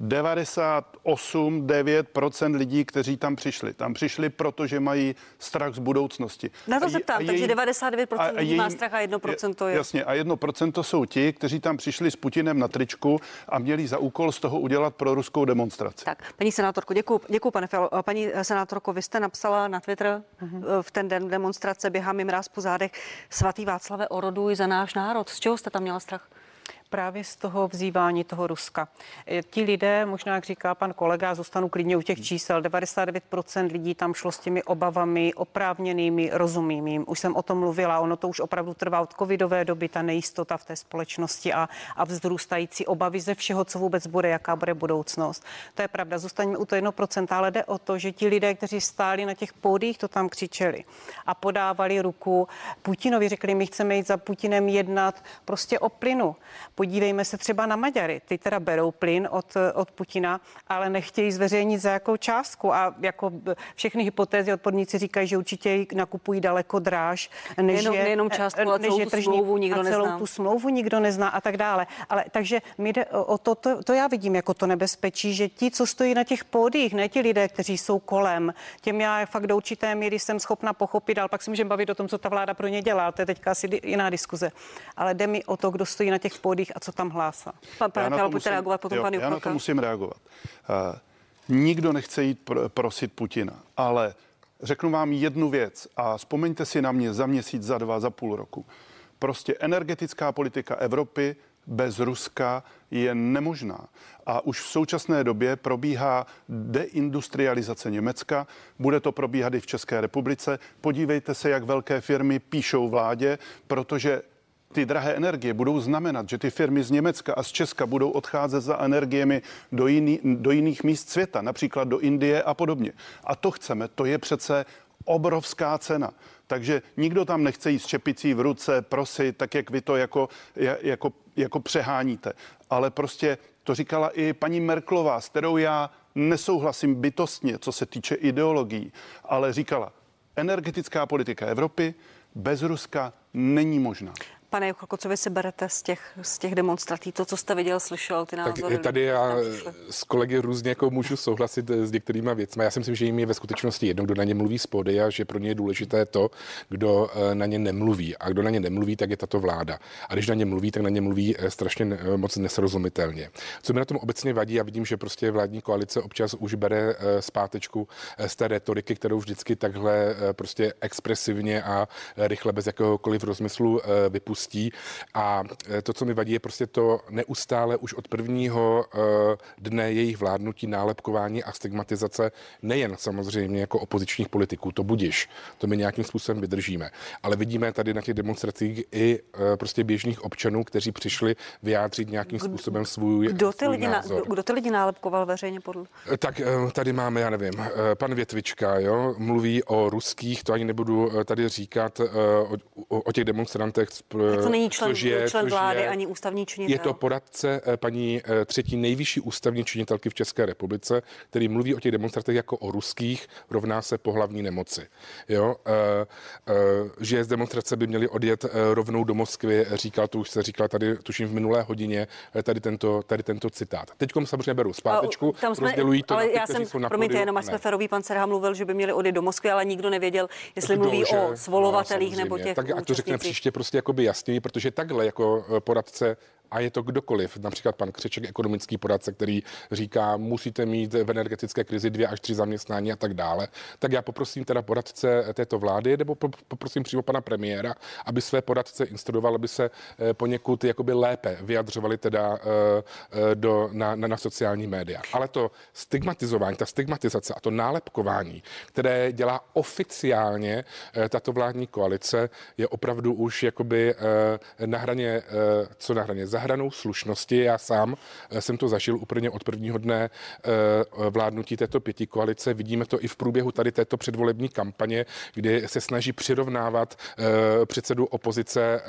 98-9% lidí, kteří tam přišli. Tam přišli, protože mají strach z budoucnosti. Na to A se ptám, a takže její- 99% lidí má strach a 1% je- Jasně, a 1% jsou ti, kteří tam přišli s Putinem na tričku a měli za úkol z toho udělat pro ruskou demonstraci. Tak, paní senátorko, děkuji, děkuji pane Fialo. A Paní eh, senátorko, vy jste napsala na Twitter Mhm. eh, v ten den demonstrace Běhá mi mráz po zádech svatý Václave oroduj za náš národ. Z čeho jste tam měla strach? Právě z toho vzývání toho Ruska. E, Ti lidé, možná jak říká pan kolega, zůstanu klidně u těch čísel, 99% lidí tam šlo s těmi obavami oprávněnými, rozumými. Už jsem o tom mluvila, ono to už opravdu trvá od covidové doby, ta nejistota v té společnosti a, a vzrůstající obavy ze všeho, co vůbec bude, jaká bude budoucnost. To je pravda, zůstaňme u to 1%, ale jde o to, že ti lidé, kteří stáli na těch pódích, to tam křičeli a podávali ruku Putinovi, řekli, my chceme jít za Putinem jednat prostě o plynu. Podívejme se třeba na Maďary. Ty teda berou plyn od, od Putina, ale nechtějí zveřejnit za jakou částku. A jako všechny hypotézy odporníci říkají, že určitě ji nakupují daleko dráž, než Nejenom- je, nejenom částku, ale než celou je tu tržní- smlouvu nikdo a celou nezná. tu smlouvu nikdo nezná a tak dále. Ale takže mi jde o to, to, to já vidím jako to nebezpečí, že ti, co stojí na těch pódiích, ne ti lidé, kteří jsou kolem, těm já fakt do určité míry jsem schopna pochopit, ale pak si můžeme bavit o tom, co ta vláda pro ně dělá. To je teďka asi jiná diskuze. Ale jde mi o to, kdo stojí na těch pódiích a co tam hlásá. Pan, to pojďte musím- reagovat, potom jo, pan Já na to musím reagovat. Uh, nikdo nechce jít pr- prosit Putina, ale řeknu vám jednu věc a vzpomeňte si na mě za měsíc, za dva, za půl roku. Prostě energetická politika Evropy bez Ruska je nemožná. A už v současné době probíhá deindustrializace Německa, bude to probíhat i v České republice. Podívejte se, jak velké firmy píšou vládě, protože ty drahé energie budou znamenat, že ty firmy z Německa a z Česka budou odcházet za energiemi do, jiný, do jiných míst světa, například do Indie a podobně. A to chceme, to je přece obrovská cena. Takže nikdo tam nechce jít s čepicí v ruce, prosit, tak jak vy to jako, ja- jako, jako přeháníte. Ale prostě to říkala i paní Merklová, s kterou já nesouhlasím bytostně, co se týče ideologií, ale říkala, energetická politika Evropy bez Ruska není možná. Pane vy si berete z těch, z těch demonstrací, to, co jste viděl, slyšel, ty názory? Tak tady já s kolegy různě jako můžu souhlasit eh, s některýma věcmi. Já si myslím, že jim je ve skutečnosti jedno, kdo na ně mluví z pody a že pro ně je důležité to, kdo eh, na ně nemluví. A kdo na ně nemluví, tak je tato vláda. A když na ně mluví, tak na ně mluví eh, strašně moc nesrozumitelně. Co mi na tom obecně vadí, já vidím, že prostě vládní koalice občas už bere zpátečku z té retoriky, kterou vždycky takhle prostě expresivně a rychle bez jakéhokoliv rozmyslu vypustí neodpustí. A to, co mi vadí, je prostě to neustále už od prvního dne jejich vládnutí nálepkování a stigmatizace nejen samozřejmě jako opozičních politiků, to budiš, to my nějakým způsobem vydržíme. Ale vidíme tady na těch demonstracích i prostě běžných občanů, kteří přišli vyjádřit nějakým způsobem svůj, kdo ty svůj lidi názor. Na, kdo ty lidi nálepkoval veřejně podle? Tak tady máme, já nevím, pan Větvička, jo, mluví o ruských, to ani nebudu tady říkat, o, o těch demonstrantech. Tak to není člen, což je, člen což vlády je, ani ústavní činitel. Je to poradce paní třetí nejvyšší ústavní činitelky v České republice, který mluví o těch demonstrantech jako o ruských, rovná se pohlavní nemoci. Jo, že z demonstrace by měli odjet rovnou do Moskvy, říkal, to už se říkal tady, tuším v minulé hodině, tady tento, tady tento citát. Teď samozřejmě beru zpátečku, tam jsme, rozdělují to ale na ty, já jsem, jsou na promiňte, jenom až jsme ferový, pan Serha mluvil, že by měli odjet do Moskvy, ale nikdo nevěděl, jestli Kdo, mluví že? o svolovatelích no, nebo těch Tak ať to řekne příště prostě jakoby jasněji, protože takhle jako eh, poradce a je to kdokoliv, například pan Křeček, ekonomický poradce, který říká, musíte mít v energetické krizi dvě až tři zaměstnání a tak dále, tak já poprosím teda poradce této vlády, nebo poprosím přímo pana premiéra, aby své poradce instruoval, aby se eh, poněkud jakoby lépe vyjadřovali teda eh, do, na, na, na sociální média. Ale to stigmatizování, ta stigmatizace a to nálepkování, které dělá oficiálně tato vládní koalice, je opravdu už jakoby na hraně, co na hraně, za hranou slušnosti. Já sám jsem to zažil úplně od prvního dne vládnutí této pěti koalice. Vidíme to i v průběhu tady této předvolební kampaně, kdy se snaží přirovnávat předsedu opozice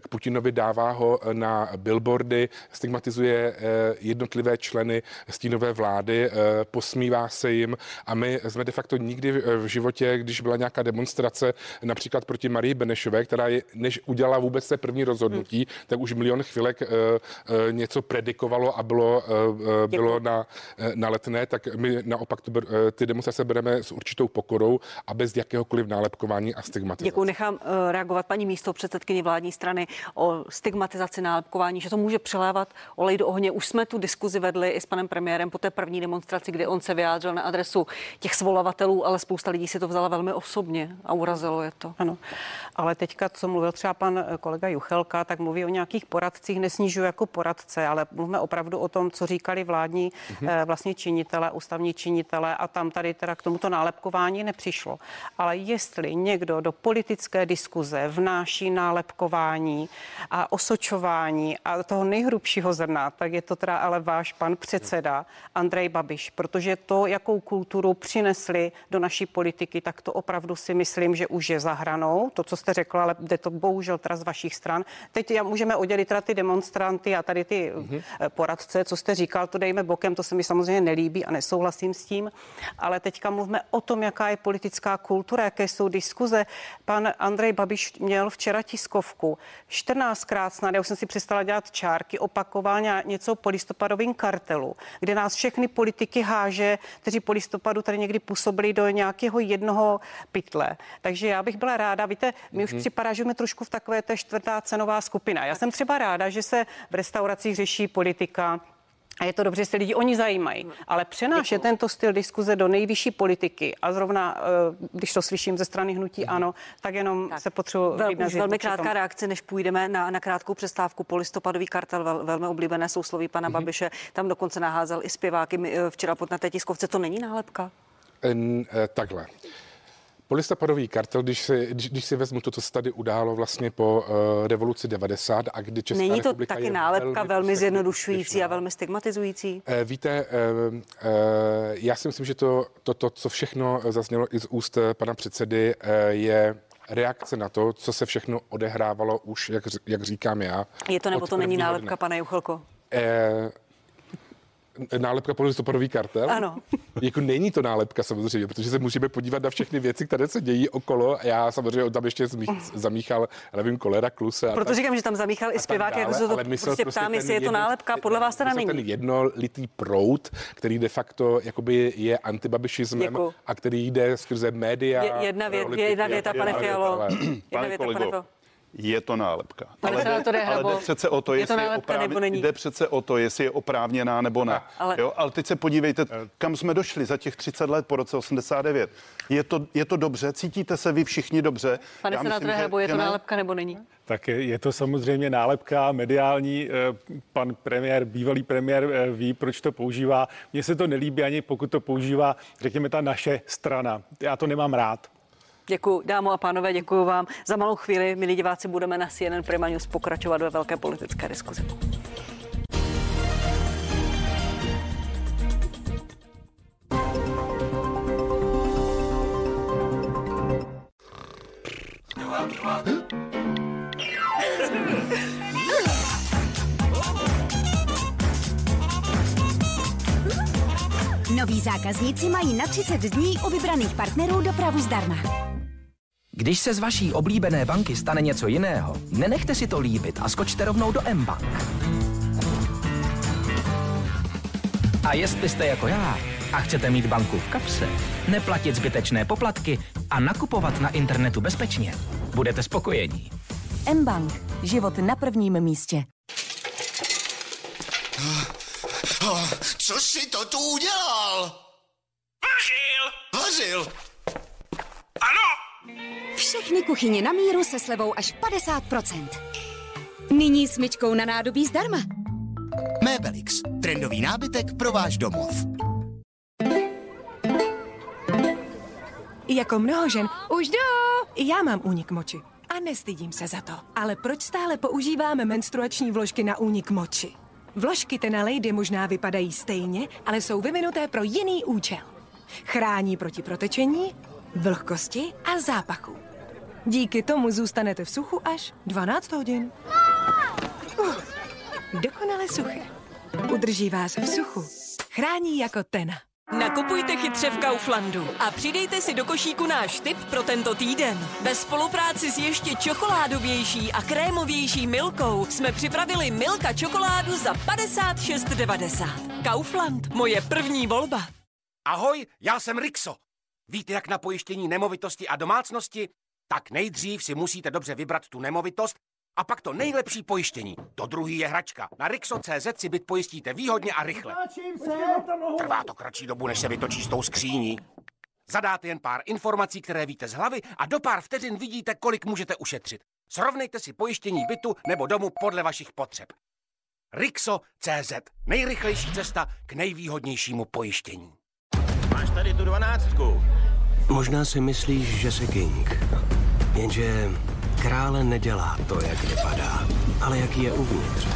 k Putinovi, dává ho na billboardy, stigmatizuje jednotlivé členy stínové vlády, posmívá se jim a my jsme de facto nikdy v životě, když byla nějaká demonstrace například proti Marii Benešové, která je, než udělala vůbec té první rozhodnutí, hmm. tak už milion chvilek uh, uh, něco predikovalo a bylo, uh, bylo na, na letné, tak my naopak tu, ty demonstrace bereme s určitou pokorou a bez jakéhokoliv nálepkování a stigmatizace. Děkuji, nechám reagovat paní místo předsedkyni vládní strany o stigmatizaci nálepkování, že to může přilévat olej do ohně. Už jsme tu diskuzi vedli i s panem premiérem po té první demonstraci, kdy on se vyjádřil na adresu těch svolavatelů, ale spousta lidí si to vzala velmi osobně a urazilo je to. Ano, ale teďka, co mluvil třeba pan kolega Juchelka, tak mluví o nějakých poradcích, nesnižuji jako poradce, ale mluvíme opravdu o tom, co říkali vládní mm-hmm. vlastně činitele, ústavní činitele a tam tady teda k tomuto nálepkování nepřišlo. Ale jestli někdo do politické diskuze vnáší nálepkování a osočování a toho nejhrubšího zrna, tak je to teda ale váš pan předseda Andrej Babiš, protože to, jakou kulturu přinesli do naší politiky, tak to opravdu si myslím, že už je za hranou, to, co jste řekla, ale jde to bohužel teda z vašich stran. Teď já můžeme oddělit teda ty demonstranty a tady ty mm-hmm. poradce, co jste říkal, to dejme bokem, to se mi samozřejmě nelíbí a nesouhlasím s tím, ale teďka mluvíme o tom, jaká je politická kultura, jaké jsou diskuze. Pan Andrej Babiš měl včera tiskovku, 14krát snad, já už jsem si přestala dělat čárky, opakoval něco o polistopadovém kartelu, kde nás všechny politiky háže, kteří po listopadu tady někdy působili do nějakého jednoho pytle. Takže já bych byla ráda, víte, mi mm-hmm. už připadá, že jsme trošku v takové té čtvrtá cenová skupina. Já jsem třeba ráda, že se v restauracích řeší politika, a je to dobře, že se lidi oni zajímají. Ale přenášet Děkuju. tento styl diskuze do nejvyšší politiky a zrovna, eh, když to slyším ze strany hnutí mm. ano, tak jenom tak. se potřebuji Vel, už velmi krátká tom. reakce, než půjdeme na, na krátkou přestávku. Polistopadový kartel, vel, velmi oblíbené sousloví pana mm. Babiše, tam dokonce naházel i zpěváky eh, včera pod na té tiskovce. To není nálepka? En, eh, takhle. Polistopadový kartel, když si, když, když si vezmu to, co se tady událo vlastně po uh, revoluci 90 a kdy Česká Není to taky nálepka velmi, velmi zjednodušující a velmi stigmatizující? Uh, víte, uh, uh, já si myslím, že to, to, to, co všechno zaznělo i z úst pana předsedy, uh, je reakce na to, co se všechno odehrávalo už, jak, jak říkám já. Je to nebo to není nálepka, dne. pane Juchelko? Uh, nálepka pro listopadový kartel? Ano. [LAUGHS] jako není to nálepka samozřejmě, protože se můžeme podívat na všechny věci, které se dějí okolo. Já samozřejmě tam ještě zmích, zamíchal, nevím, kolera, kluse. Proto říkám, že tam zamíchal i zpěvák, jak se to prostě ptám, jestli je to nálepka, podle vás teda není. ten jednolitý prout, který de facto jakoby je antibabišismem Děkuji. a který jde skrze média. Je, jedna, jedna věta, pane Fialo. Jedna věta, pane Fialo. Je to nálepka. Pane ale, jde, ale Hrabo, jde přece o to, je to jestli je, nálepka nebo oprávně, není? jde přece o to, jestli je oprávněná nebo ne. Ale- Ale, jo? ale teď se podívejte, kam jsme došli za těch 30 let po roce 89. Je to, je to dobře? Cítíte se vy všichni dobře? Pane Já myslím, senátore že- Hrabo, je to ne. nálepka nebo není? Tak je, je to samozřejmě nálepka mediální. eh, Pan premiér, bývalý premiér eh, ví, proč to používá. Mně se to nelíbí ani pokud to používá, řekněme, ta naše strana. Já to nemám rád. Děkuji, dámo a pánové, děkuji vám. Za malou chvíli, milí diváci, budeme na CNN Prima News pokračovat ve velké politické diskuzi. Noví zákazníci mají na 30 dní u vybraných partnerů dopravu zdarma. Když se z vaší oblíbené banky stane něco jiného, nenechte si to líbit a skočte rovnou do mBank. A jestli jste jako já a chcete mít banku v kapse, neplatit zbytečné poplatky a nakupovat na internetu bezpečně, budete spokojení. mBank. Život na prvním místě. Co jsi to tu udělal? Vařil! Vařil? Ano! Všechny kuchyně na míru se slevou až 50%. Nyní smyčkou na nádobí zdarma. Mébelix. Trendový nábytek pro váš domov. Jako mnoho žen už jdu. I já mám únik moči. A nestydím se za to. Ale proč stále používáme menstruační vložky na únik moči? Vložky Tena Lady možná vypadají stejně, ale jsou vyvinuté pro jiný účel. Chrání proti protečení, vlhkosti a zápachu. Díky tomu zůstanete v suchu až 12 hodin. Uh, dokonale suché. Udrží vás v suchu. Chrání jako Tena. Nakupujte chytře v Kauflandu a přidejte si do košíku náš tip pro tento týden. Ve spolupráci s ještě čokoládovější a krémovější Milkou jsme připravili Milka čokoládu za 56,90. Kaufland, moje první volba. Ahoj, já jsem Rixo. Víte, jak na pojištění nemovitosti a domácnosti? Tak nejdřív si musíte dobře vybrat tu nemovitost a pak to nejlepší pojištění. To druhý je hračka. Na Rixo.cz si byt pojistíte výhodně a rychle. Trvá to kratší dobu, než se vytočí s tou skříní. Zadáte jen pár informací, které víte z hlavy a do pár vteřin vidíte, kolik můžete ušetřit. Srovnejte si pojištění bytu nebo domu podle vašich potřeb. Rixo.cz. Nejrychlejší cesta k nejvýhodnějšímu pojištění. Máš tady tu dvanáctku. Možná si myslíš, že jsi king. Jenže krále nedělá to, jak vypadá, ale jaký je uvnitř.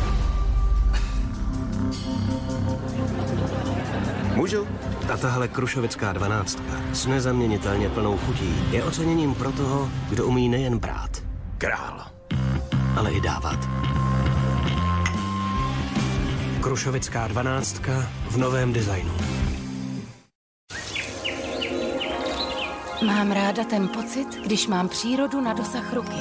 Můžu? A tahle krušovická dvanáctka s nezaměnitelně plnou chutí je oceněním pro toho, kdo umí nejen brát, král, ale i dávat. Krušovická dvanáctka v novém designu. Mám ráda ten pocit, když mám přírodu na dosah ruky.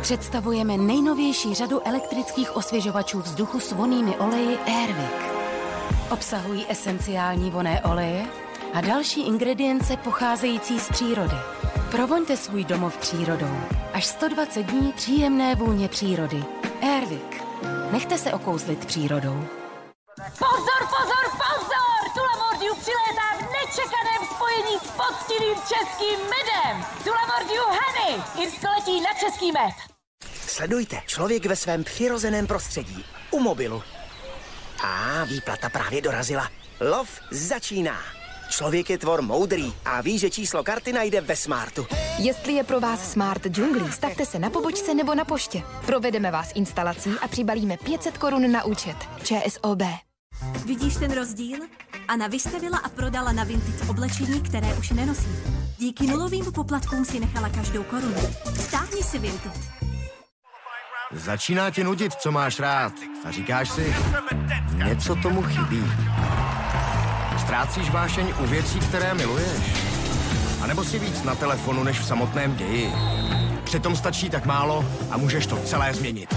Představujeme nejnovější řadu elektrických osvěžovačů vzduchu s vonými oleji Airwick. Obsahují esenciální voné oleje a další ingredience pocházející z přírody. Provoňte svůj domov přírodou. Až 120 dní příjemné vůně přírody. Airwick. Nechte se okouzlit přírodou. Pozor, pozor, pozor! Spojení s poctivým českým medem. Tula Mordiu Honey! Irsko letí na český med. Sledujte člověk ve svém přirozeném prostředí. U mobilu. A výplata právě dorazila. Lov začíná. Člověk je tvor moudrý a ví, že číslo karty najde ve Smartu. Jestli je pro vás Smart Junglí, stavte se na pobočce nebo na poště. Provedeme vás instalací a přibalíme 500 korun na účet. ČSOB. Vidíš ten rozdíl? Anna vystavila a prodala na Vintage oblečení, které už nenosí. Díky nulovým poplatkům si nechala každou korunu. Stáhni si Vintage. Začíná tě nudit, co máš rád. A říkáš si, něco tomu chybí. Ztrácíš vášeň u věcí, které miluješ. A nebo si víc na telefonu, než v samotném ději. Přitom stačí tak málo a můžeš to celé změnit.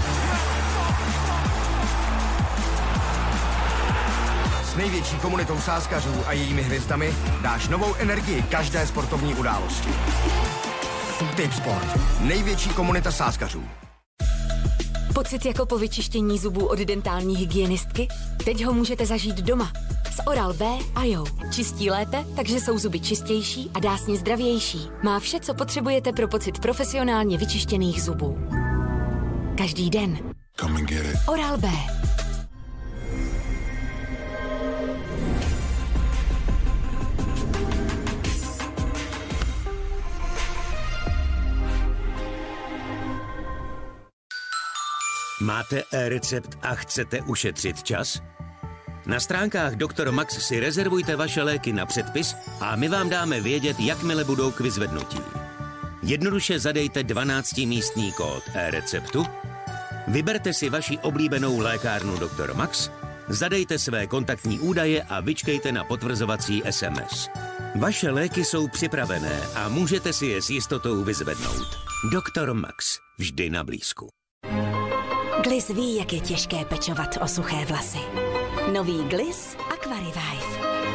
S největší komunitou sáskařů a jejími hvězdami dáš novou energii každé sportovní události. Tip Sport. Největší komunita sáskařů. Pocit jako po vyčištění zubů od dentální hygienistky? Teď ho můžete zažít doma. S Oral B a Jo. Čistí lépe, takže jsou zuby čistější a dásně zdravější. Má vše, co potřebujete pro pocit profesionálně vyčištěných zubů. Každý den. Come Máte e-recept a chcete ušetřit čas? Na stránkách Dr. Max si rezervujte vaše léky na předpis a my vám dáme vědět, jakmile budou k vyzvednutí. Jednoduše zadejte 12-místní kód e-receptu, vyberte si vaši oblíbenou lékárnu Dr. Max, zadejte své kontaktní údaje a vyčkejte na potvrzovací SMS. Vaše léky jsou připravené a můžete si je s jistotou vyzvednout. Dr. Max. Vždy na blízku. Gliss ví, jak je těžké pečovat o suché vlasy. Nový Gliss Aquarivive.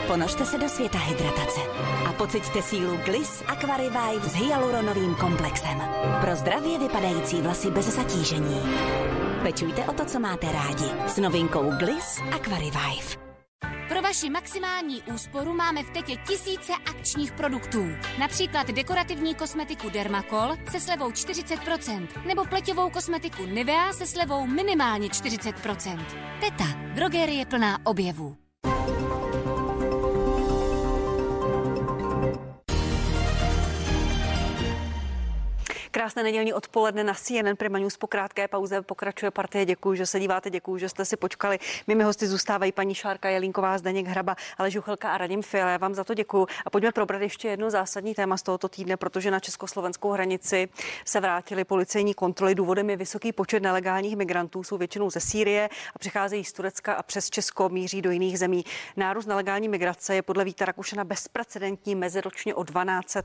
Ponořte se do světa hydratace a pociťte sílu Gliss Aquarivive s hyaluronovým komplexem. Pro zdravě vypadající vlasy bez zatížení. Pečujte o to, co máte rádi s novinkou Gliss Aquarivive. Pro vaši maximální úsporu máme v Tetě tisíce akčních produktů. Například dekorativní kosmetiku Dermacol se slevou 40% nebo pleťovou kosmetiku Nivea se slevou minimálně 40%. Teta, drogerie plná objevů. Krásné nedělní odpoledne na CNN Prima News po krátké pauze pokračuje partie. Děkuji, že se díváte, děkuji, že jste si počkali. Mými hosty zůstávají paní Šárka Jelínková, Zdeněk Hraba, ale Žuchelka a Radim Fiala. Já vám za to děkuji. A pojďme probrat ještě jedno zásadní téma z tohoto týdne, protože na československou hranici se vrátily policejní kontroly. Důvodem je vysoký počet nelegálních migrantů, jsou většinou ze Sýrie a přicházejí z Turecka a přes Česko míří do jiných zemí. Nárůst nelegální migrace je podle Víta Rakušana bezprecedentní meziročně o 12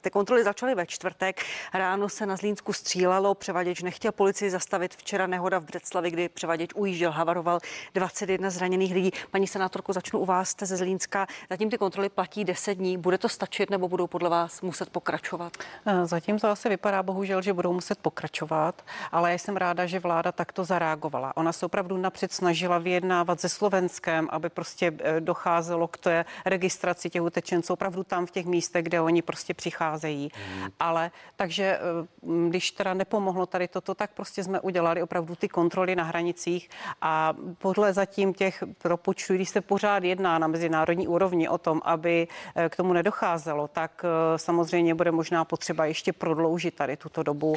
Ty kontroly začaly ve čtvrtek. Ráno se na Zlínsku střílelo, převaděč nechtěl policii zastavit. Včera nehoda v Břeclavi, kdy převaděč ujížděl, havaroval 21 zraněných lidí. Paní senátorko, začnu u vás, jste ze Zlínska. Zatím ty kontroly platí 10 dní. Bude to stačit nebo budou podle vás muset pokračovat? Eh, Zatím to asi vypadá bohužel, že budou muset pokračovat, ale já jsem ráda, že vláda takto zareagovala. Ona se opravdu napřed snažila vyjednávat se Slovenskem, aby prostě eh, docházelo k té registraci těch utečenců opravdu tam v těch místech, kde oni prostě přicházejí. Hmm. Ale takže eh, když teda nepomohlo tady toto, tak prostě jsme udělali opravdu ty kontroly na hranicích a podle zatím těch propočtů, když se pořád jedná na mezinárodní úrovni o tom, aby eh, k tomu nedocházelo, tak eh, samozřejmě bude možná potřeba ještě prodloužit tady tuto dobu.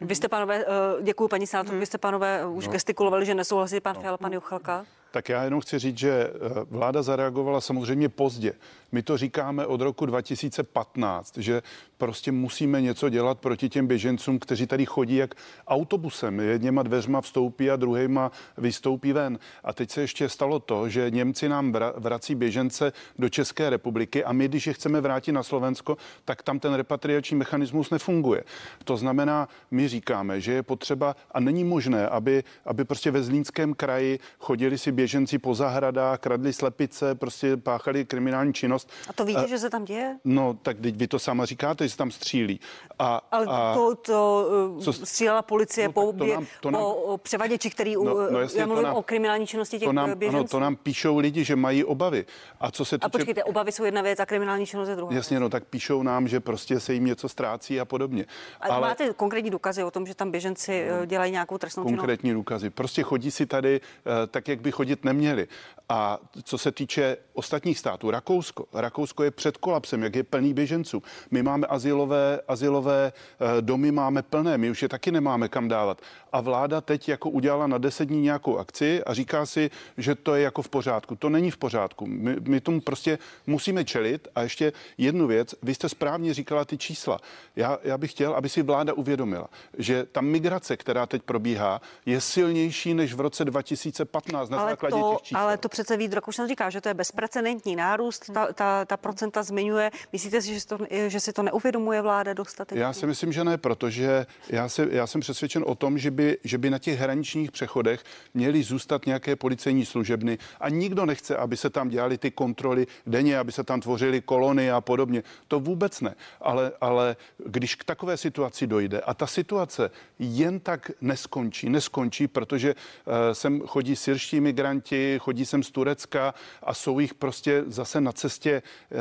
Vy jste, pánové, děkuji paní senátorku, vy jste, pánové, už no. gestikulovali, že nesouhlasí pan no. Fiala, pan Juchelka. Tak já jenom chci říct, že vláda zareagovala samozřejmě pozdě. My to říkáme od roku 2015, že prostě musíme něco dělat proti těm běžencům, kteří tady chodí jak autobusem. Jedněma dveřma vstoupí a druhýma vystoupí ven. A teď se ještě stalo to, že Němci nám vrací běžence do České republiky a my, když je chceme vrátit na Slovensko, tak tam ten repatriační mechanismus nefunguje. To znamená, my říkáme, že je potřeba a není možné, aby, aby prostě ve Zlínském kraji chodili si běženci po zahradách, kradli slepice, prostě páchali kriminální činnost. A to víte, a, že se tam děje? No, tak teď vy to sama říkáte, že se tam střílí. A, Ale a, to, to co, střílela policie no, po, to nám, to nám, po převaděči, který, no, no jasně, já mluvím nám, o kriminální činnosti těch to nám, běženců. Ano, to nám píšou lidi, že mají obavy. A co se týče... A počkejte, obavy jsou jedna věc a kriminální činnost je druhá. Jasně, no tak píšou nám, že prostě se jim něco ztrácí a podobně. A Ale máte konkrétní důkazy o tom, že tam běženci no, dělají nějakou trestnou činnost? Konkrétní důkazy. Prostě chodí si tady eh, tak, jak by chodit neměli. A co se týče ostatních států, Rakousko. Rakousko je před kolapsem, jak je plný běženců. My máme asilové, asilové eh, domy, máme plné, my už je taky nemáme kam dávat. A vláda teď jako udělala na deset dní nějakou akci a říká si, že to je jako v pořádku. To není v pořádku. My, my tomu prostě musíme čelit. A ještě jednu věc, vy jste správně říkala ty čísla. Já, já bych chtěl, aby si vláda uvědomila, že ta migrace, která teď probíhá, je silnější než v roce 2015 na základě základě to, těch čísel. ale to přece Vít Rakušan říká, že to je bezprecedentní nárůst, ta, ta, ta procenta zmiňuje. Myslíte si, že, si to, že si to neuvědomuje vláda dostatečně? Já si myslím, že ne, protože já, si, já jsem přesvědčen o tom, že by, že by na těch hraničních přechodech měly zůstat nějaké policejní služebny a nikdo nechce, aby se tam dělali ty kontroly denně, aby se tam tvořily kolony a podobně. To vůbec ne. Ale, ale když k takové situaci dojde a ta situace jen tak neskončí, neskončí, protože uh, sem chodí syrští migranti, chodí sem z Turecka a jsou jich prostě zase na cestě uh,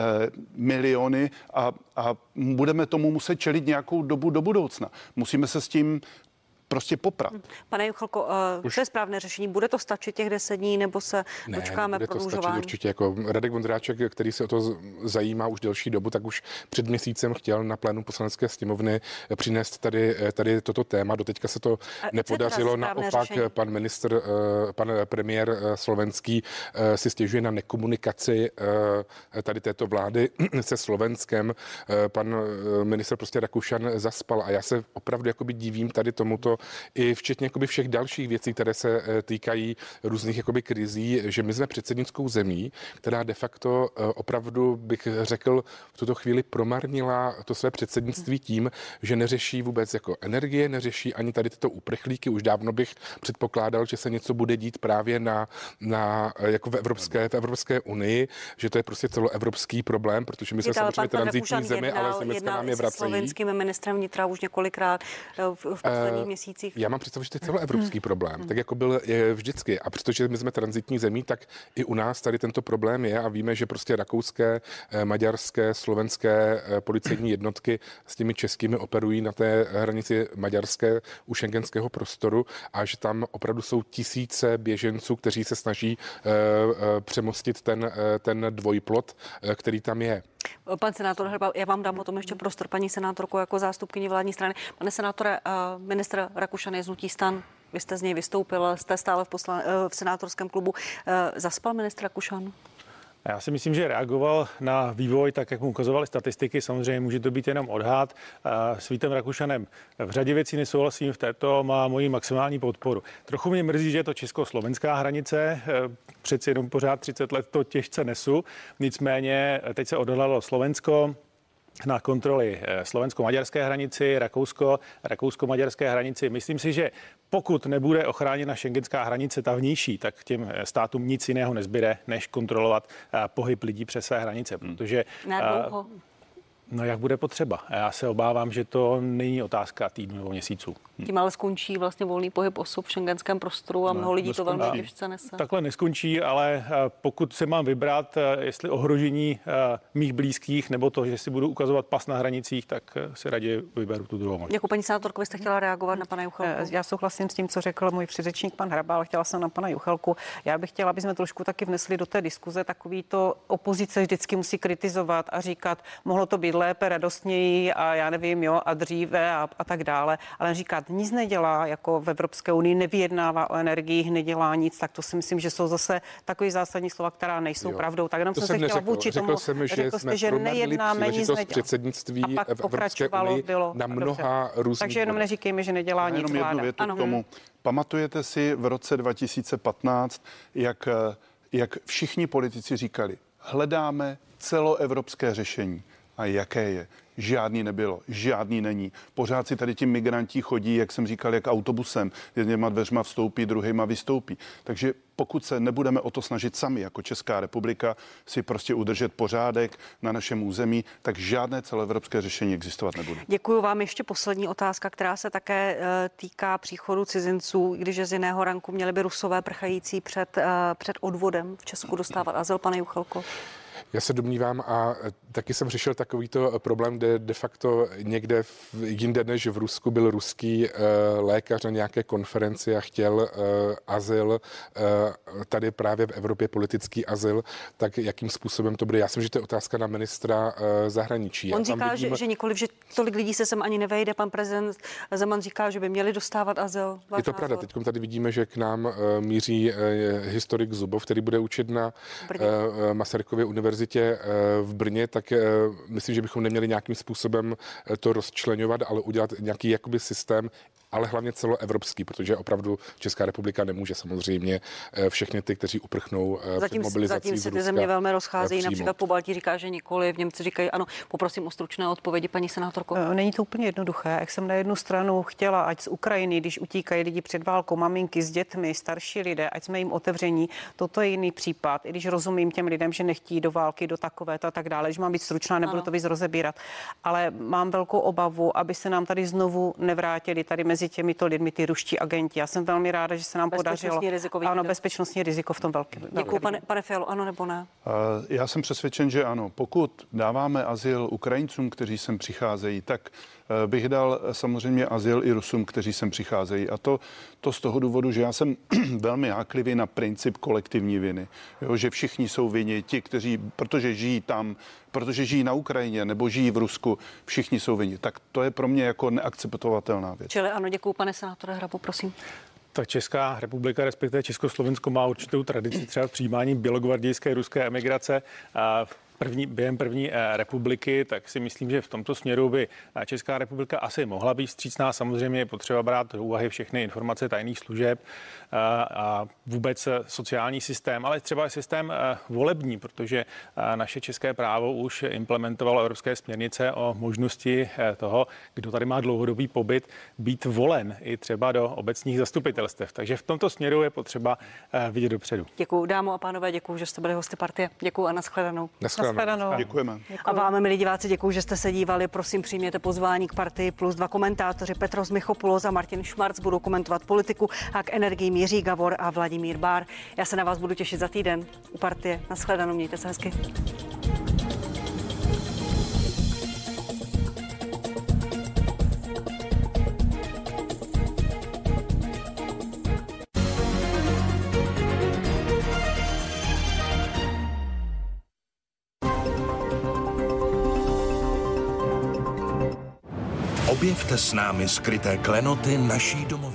miliony a, a budeme tomu muset čelit nějakou dobu do budoucna. Musíme se s tím prostě poprat. Pane Juchelko, uh, co je správné řešení? Bude to stačit těch deset dní, nebo se Ne, dočkáme nebude to stačit prodlužování? určitě. Jako Radek Vondráček, který se o to zajímá už delší dobu, tak už před měsícem chtěl na plénu poslanecké sněmovny přinést tady, tady toto téma. Doteďka se to je teda nepodařilo. Naopak řešení? pan ministr, eh, pan premiér eh, slovenský eh, si stěžuje na nekomunikaci eh, tady této vlády [CLEARS THROAT] se Slovenskem. Eh, Pan eh, ministr prostě Rakušan zaspal a já se opravdu jakoby divím tady tomuto i včetně jakoby všech dalších věcí, které se eh, týkají různých jakoby krizí, že my jsme předsednickou zemí, která de facto eh, opravdu bych řekl v tuto chvíli promarnila to své předsednictví tím, že neřeší vůbec jako energie, neřeší ani tady tyto uprchlíky. Už dávno bych předpokládal, že se něco bude dít právě na, na eh, jako v Evropské, v Evropské unii, že to je prostě celoevropský problém, protože my jsme samozřejmě transitní zemi, ale z Německa nám je vracejí. slovenským ministrem vnitra už několikrát v, v posledních Eh, měsících. Já mám představu, že to je celoevropský problém, tak jako byl je vždycky. A protože my jsme transitní zemí, tak i u nás tady tento problém je a víme, že prostě rakouské, eh, maďarské, slovenské eh, policejní [CLEARS THROAT] jednotky s těmi českými operují na té hranici maďarské u šengenského prostoru a že tam opravdu jsou tisíce běženců, kteří se snaží eh, přemostit ten, ten dvojplot, který tam je. Pan senátor Hrba, já vám dám o tom ještě prostor, paní senátorku, jako zástupkyni vládní strany. Pane senátore, eh, ministr Rakušan je z Hnutí stan, vy jste z něj vystoupil, jste stále v, poslan- eh, v senátorském klubu. Eh, Zaspal ministr Rakušan? Já si myslím, že reagoval na vývoj, tak jak mu ukazovaly statistiky. Samozřejmě může to být jenom odhad. S Vítem Rakušanem v řadě věcí nesouhlasím, v této má moji maximální podporu. Trochu mě mrzí, že je to česko-slovenská hranice. Eh, Přeci jenom pořád 30 let to těžce nesu. Nicméně eh, teď se odhodlalo Slovensko, na kontroly eh, slovensko-maďarské hranici, Rakousko, rakousko-maďarské hranici. Myslím si, že pokud nebude ochráněna šengenská hranice, ta vnější, tak těm eh, státům nic jiného nezbyde, než kontrolovat eh, pohyb lidí přes své hranice, protože Na dlouho? No jak bude potřeba. A Já se obávám, že to není otázka týdnů nebo měsíců. Tím ale skončí vlastně volný pohyb osob v šengenském prostoru a mnoho lidí to velmi těžce nese. Takhle neskončí, ale eh, pokud se mám vybrat, eh, jestli ohrožení eh, mých blízkých nebo to, že si budu ukazovat pas na hranicích, tak si raději vyberu tu druhou možnost. Jako paní senátorko, vy jste chtěla reagovat na pana Juchelku? Já souhlasím s tím, co řekl můj předřečník pan Hraba, ale chtěla jsem na pana Juchelku. Já bych chtěla, aby jsme trošku taky vnesli do té diskuze takový to opozice vždycky musí kritizovat a říkat, mohlo to být lépe, radostněji a já nevím, jo, a dříve a, a tak dále. Ale říkat, nic nedělá, jako v Evropské unii nevyjednává o energiích, nedělá nic, tak to si myslím, že jsou zase takový zásadní slova, která nejsou Jo. pravdou. Tak jenom To jsem jsem se chtěla vůči Řekl tomu, jsem, že řekl jsme jste, že nejednáme, nic nedělá. předsednictví a pak v Evropské pokračovalo, unii bylo na dobře. mnoha různých Takže jenom neříkejme, že nedělá nic jenom jednu větu k tomu. Pamatujete si v roce 2015, jak, eh, jak všichni politici říkali, hledáme celoevropské řešení. A jaké je? Žádný nebylo, žádný není. Pořád si tady ti migranti chodí, jak jsem říkal, jak autobusem. Jedněma dveřma vstoupí, druhýma vystoupí. Takže pokud se nebudeme o to snažit sami, jako Česká republika, si prostě udržet pořádek na našem území, tak žádné celoevropské řešení existovat nebude. Děkuji vám. Ještě poslední otázka, která se také eh, týká příchodu cizinců, když je z jiného ranku měli by rusové prchající před, eh, před odvodem v Česku dostávat azyl, pane Juchelko. Já se domnívám a taky jsem řešil takovýto problém, kde de facto někde v, jinde než v Rusku byl ruský uh, lékař na nějaké konferenci a chtěl azyl, tady právě v Evropě politický azyl, tak jakým způsobem to bude? Já jsem, že to je otázka na ministra zahraničí. On říká, vidím- že, že nikoliv, že tolik lidí se sem ani nevejde. Pan prezident Zeman říká, že by měli dostávat azyl. Váš Je to pravda. Teď tady vidíme, že k nám míří historik Zubov, který bude učit na Brně. Masarykově univerzitě uh, v Brně, tak uh, myslím, že bychom neměli nějakým způsobem uh, to rozčlenovat, ale udělat nějaký jakoby systém ale hlavně celoevropský, protože opravdu Česká republika nemůže samozřejmě eh, všechny ty, kteří uprchnou eh, Zatím, před mobilizací zatím se ty země velmi eh, rozcházejí. přijmout. Například po Baltí říká, že nikoli, v Němci říkají ano. Poprosím o stručné odpovědi, paní senátorko. Není to úplně jednoduché. Jak jsem na jednu stranu chtěla, ať z Ukrajiny, když utíkají lidi před válkou, maminky s dětmi, starší lidé, ať jsme jim otevření. Toto je jiný případ. I když rozumím těm lidem, že nechtějí do války, do takovéto a tak dále, že mám být stručná, nebudu Ano. to víc rozebírat. Ale mám velkou obavu, aby se nám tady znovu nevrátili tady mezi těmito lidmi ty ruští agenti. Já jsem velmi ráda, že se nám podařilo. riziko, ano, bezpečnostní riziko v tom velkém. Děkuji, pane, pane Fialo, ano nebo ne? Eh, Já jsem přesvědčen, že ano. Pokud dáváme azyl Ukrajincům, kteří sem přicházejí, tak eh, bych dal samozřejmě azyl i Rusům, kteří sem přicházejí. A to, to z toho důvodu, že já jsem [CLEARS THROAT] velmi háklivý na princip kolektivní viny. Jo, že všichni jsou vinni, ti, kteří, protože žijí tam, protože žijí na Ukrajině nebo žijí v Rusku, všichni jsou vinni. Tak to je pro mě jako neakceptovatelná věc. Čili ano, děkuji, pane senátore Hrabu, prosím. Ta Česká republika, respektive Československo, má určitou tradici třeba v přijímání bělogvardijské ruské emigrace. A První, během první eh, republiky, tak si myslím, že v tomto směru by eh, Česká republika asi mohla být vstřícná. Samozřejmě je potřeba brát do úvahy všechny informace tajných služeb a vůbec eh, sociální systém, ale třeba i systém eh, volební, protože eh, naše české právo už implementovalo evropské směrnice o možnosti eh, toho, kdo tady má dlouhodobý pobyt, být volen i třeba do obecních zastupitelstev. Takže v tomto směru je potřeba eh, vidět dopředu. Děkuji, dámo a pánové, děkuji, že jste byli hosty partie. Děkuji a nashledanou. Nashledanou. Nashledanou. Děkujeme. A vám, milí diváci, děkuji, že jste se dívali. Prosím, přijměte pozvání k partii plus dva komentátoři. Petros Michopulos a Martin Šmarc budou komentovat politiku a k energii Jiří Gavor a Vladimír Bár. Já se na vás budu těšit za týden u partie. Nashledanou, mějte se hezky. Objevte s námi skryté klenoty naší domoviny.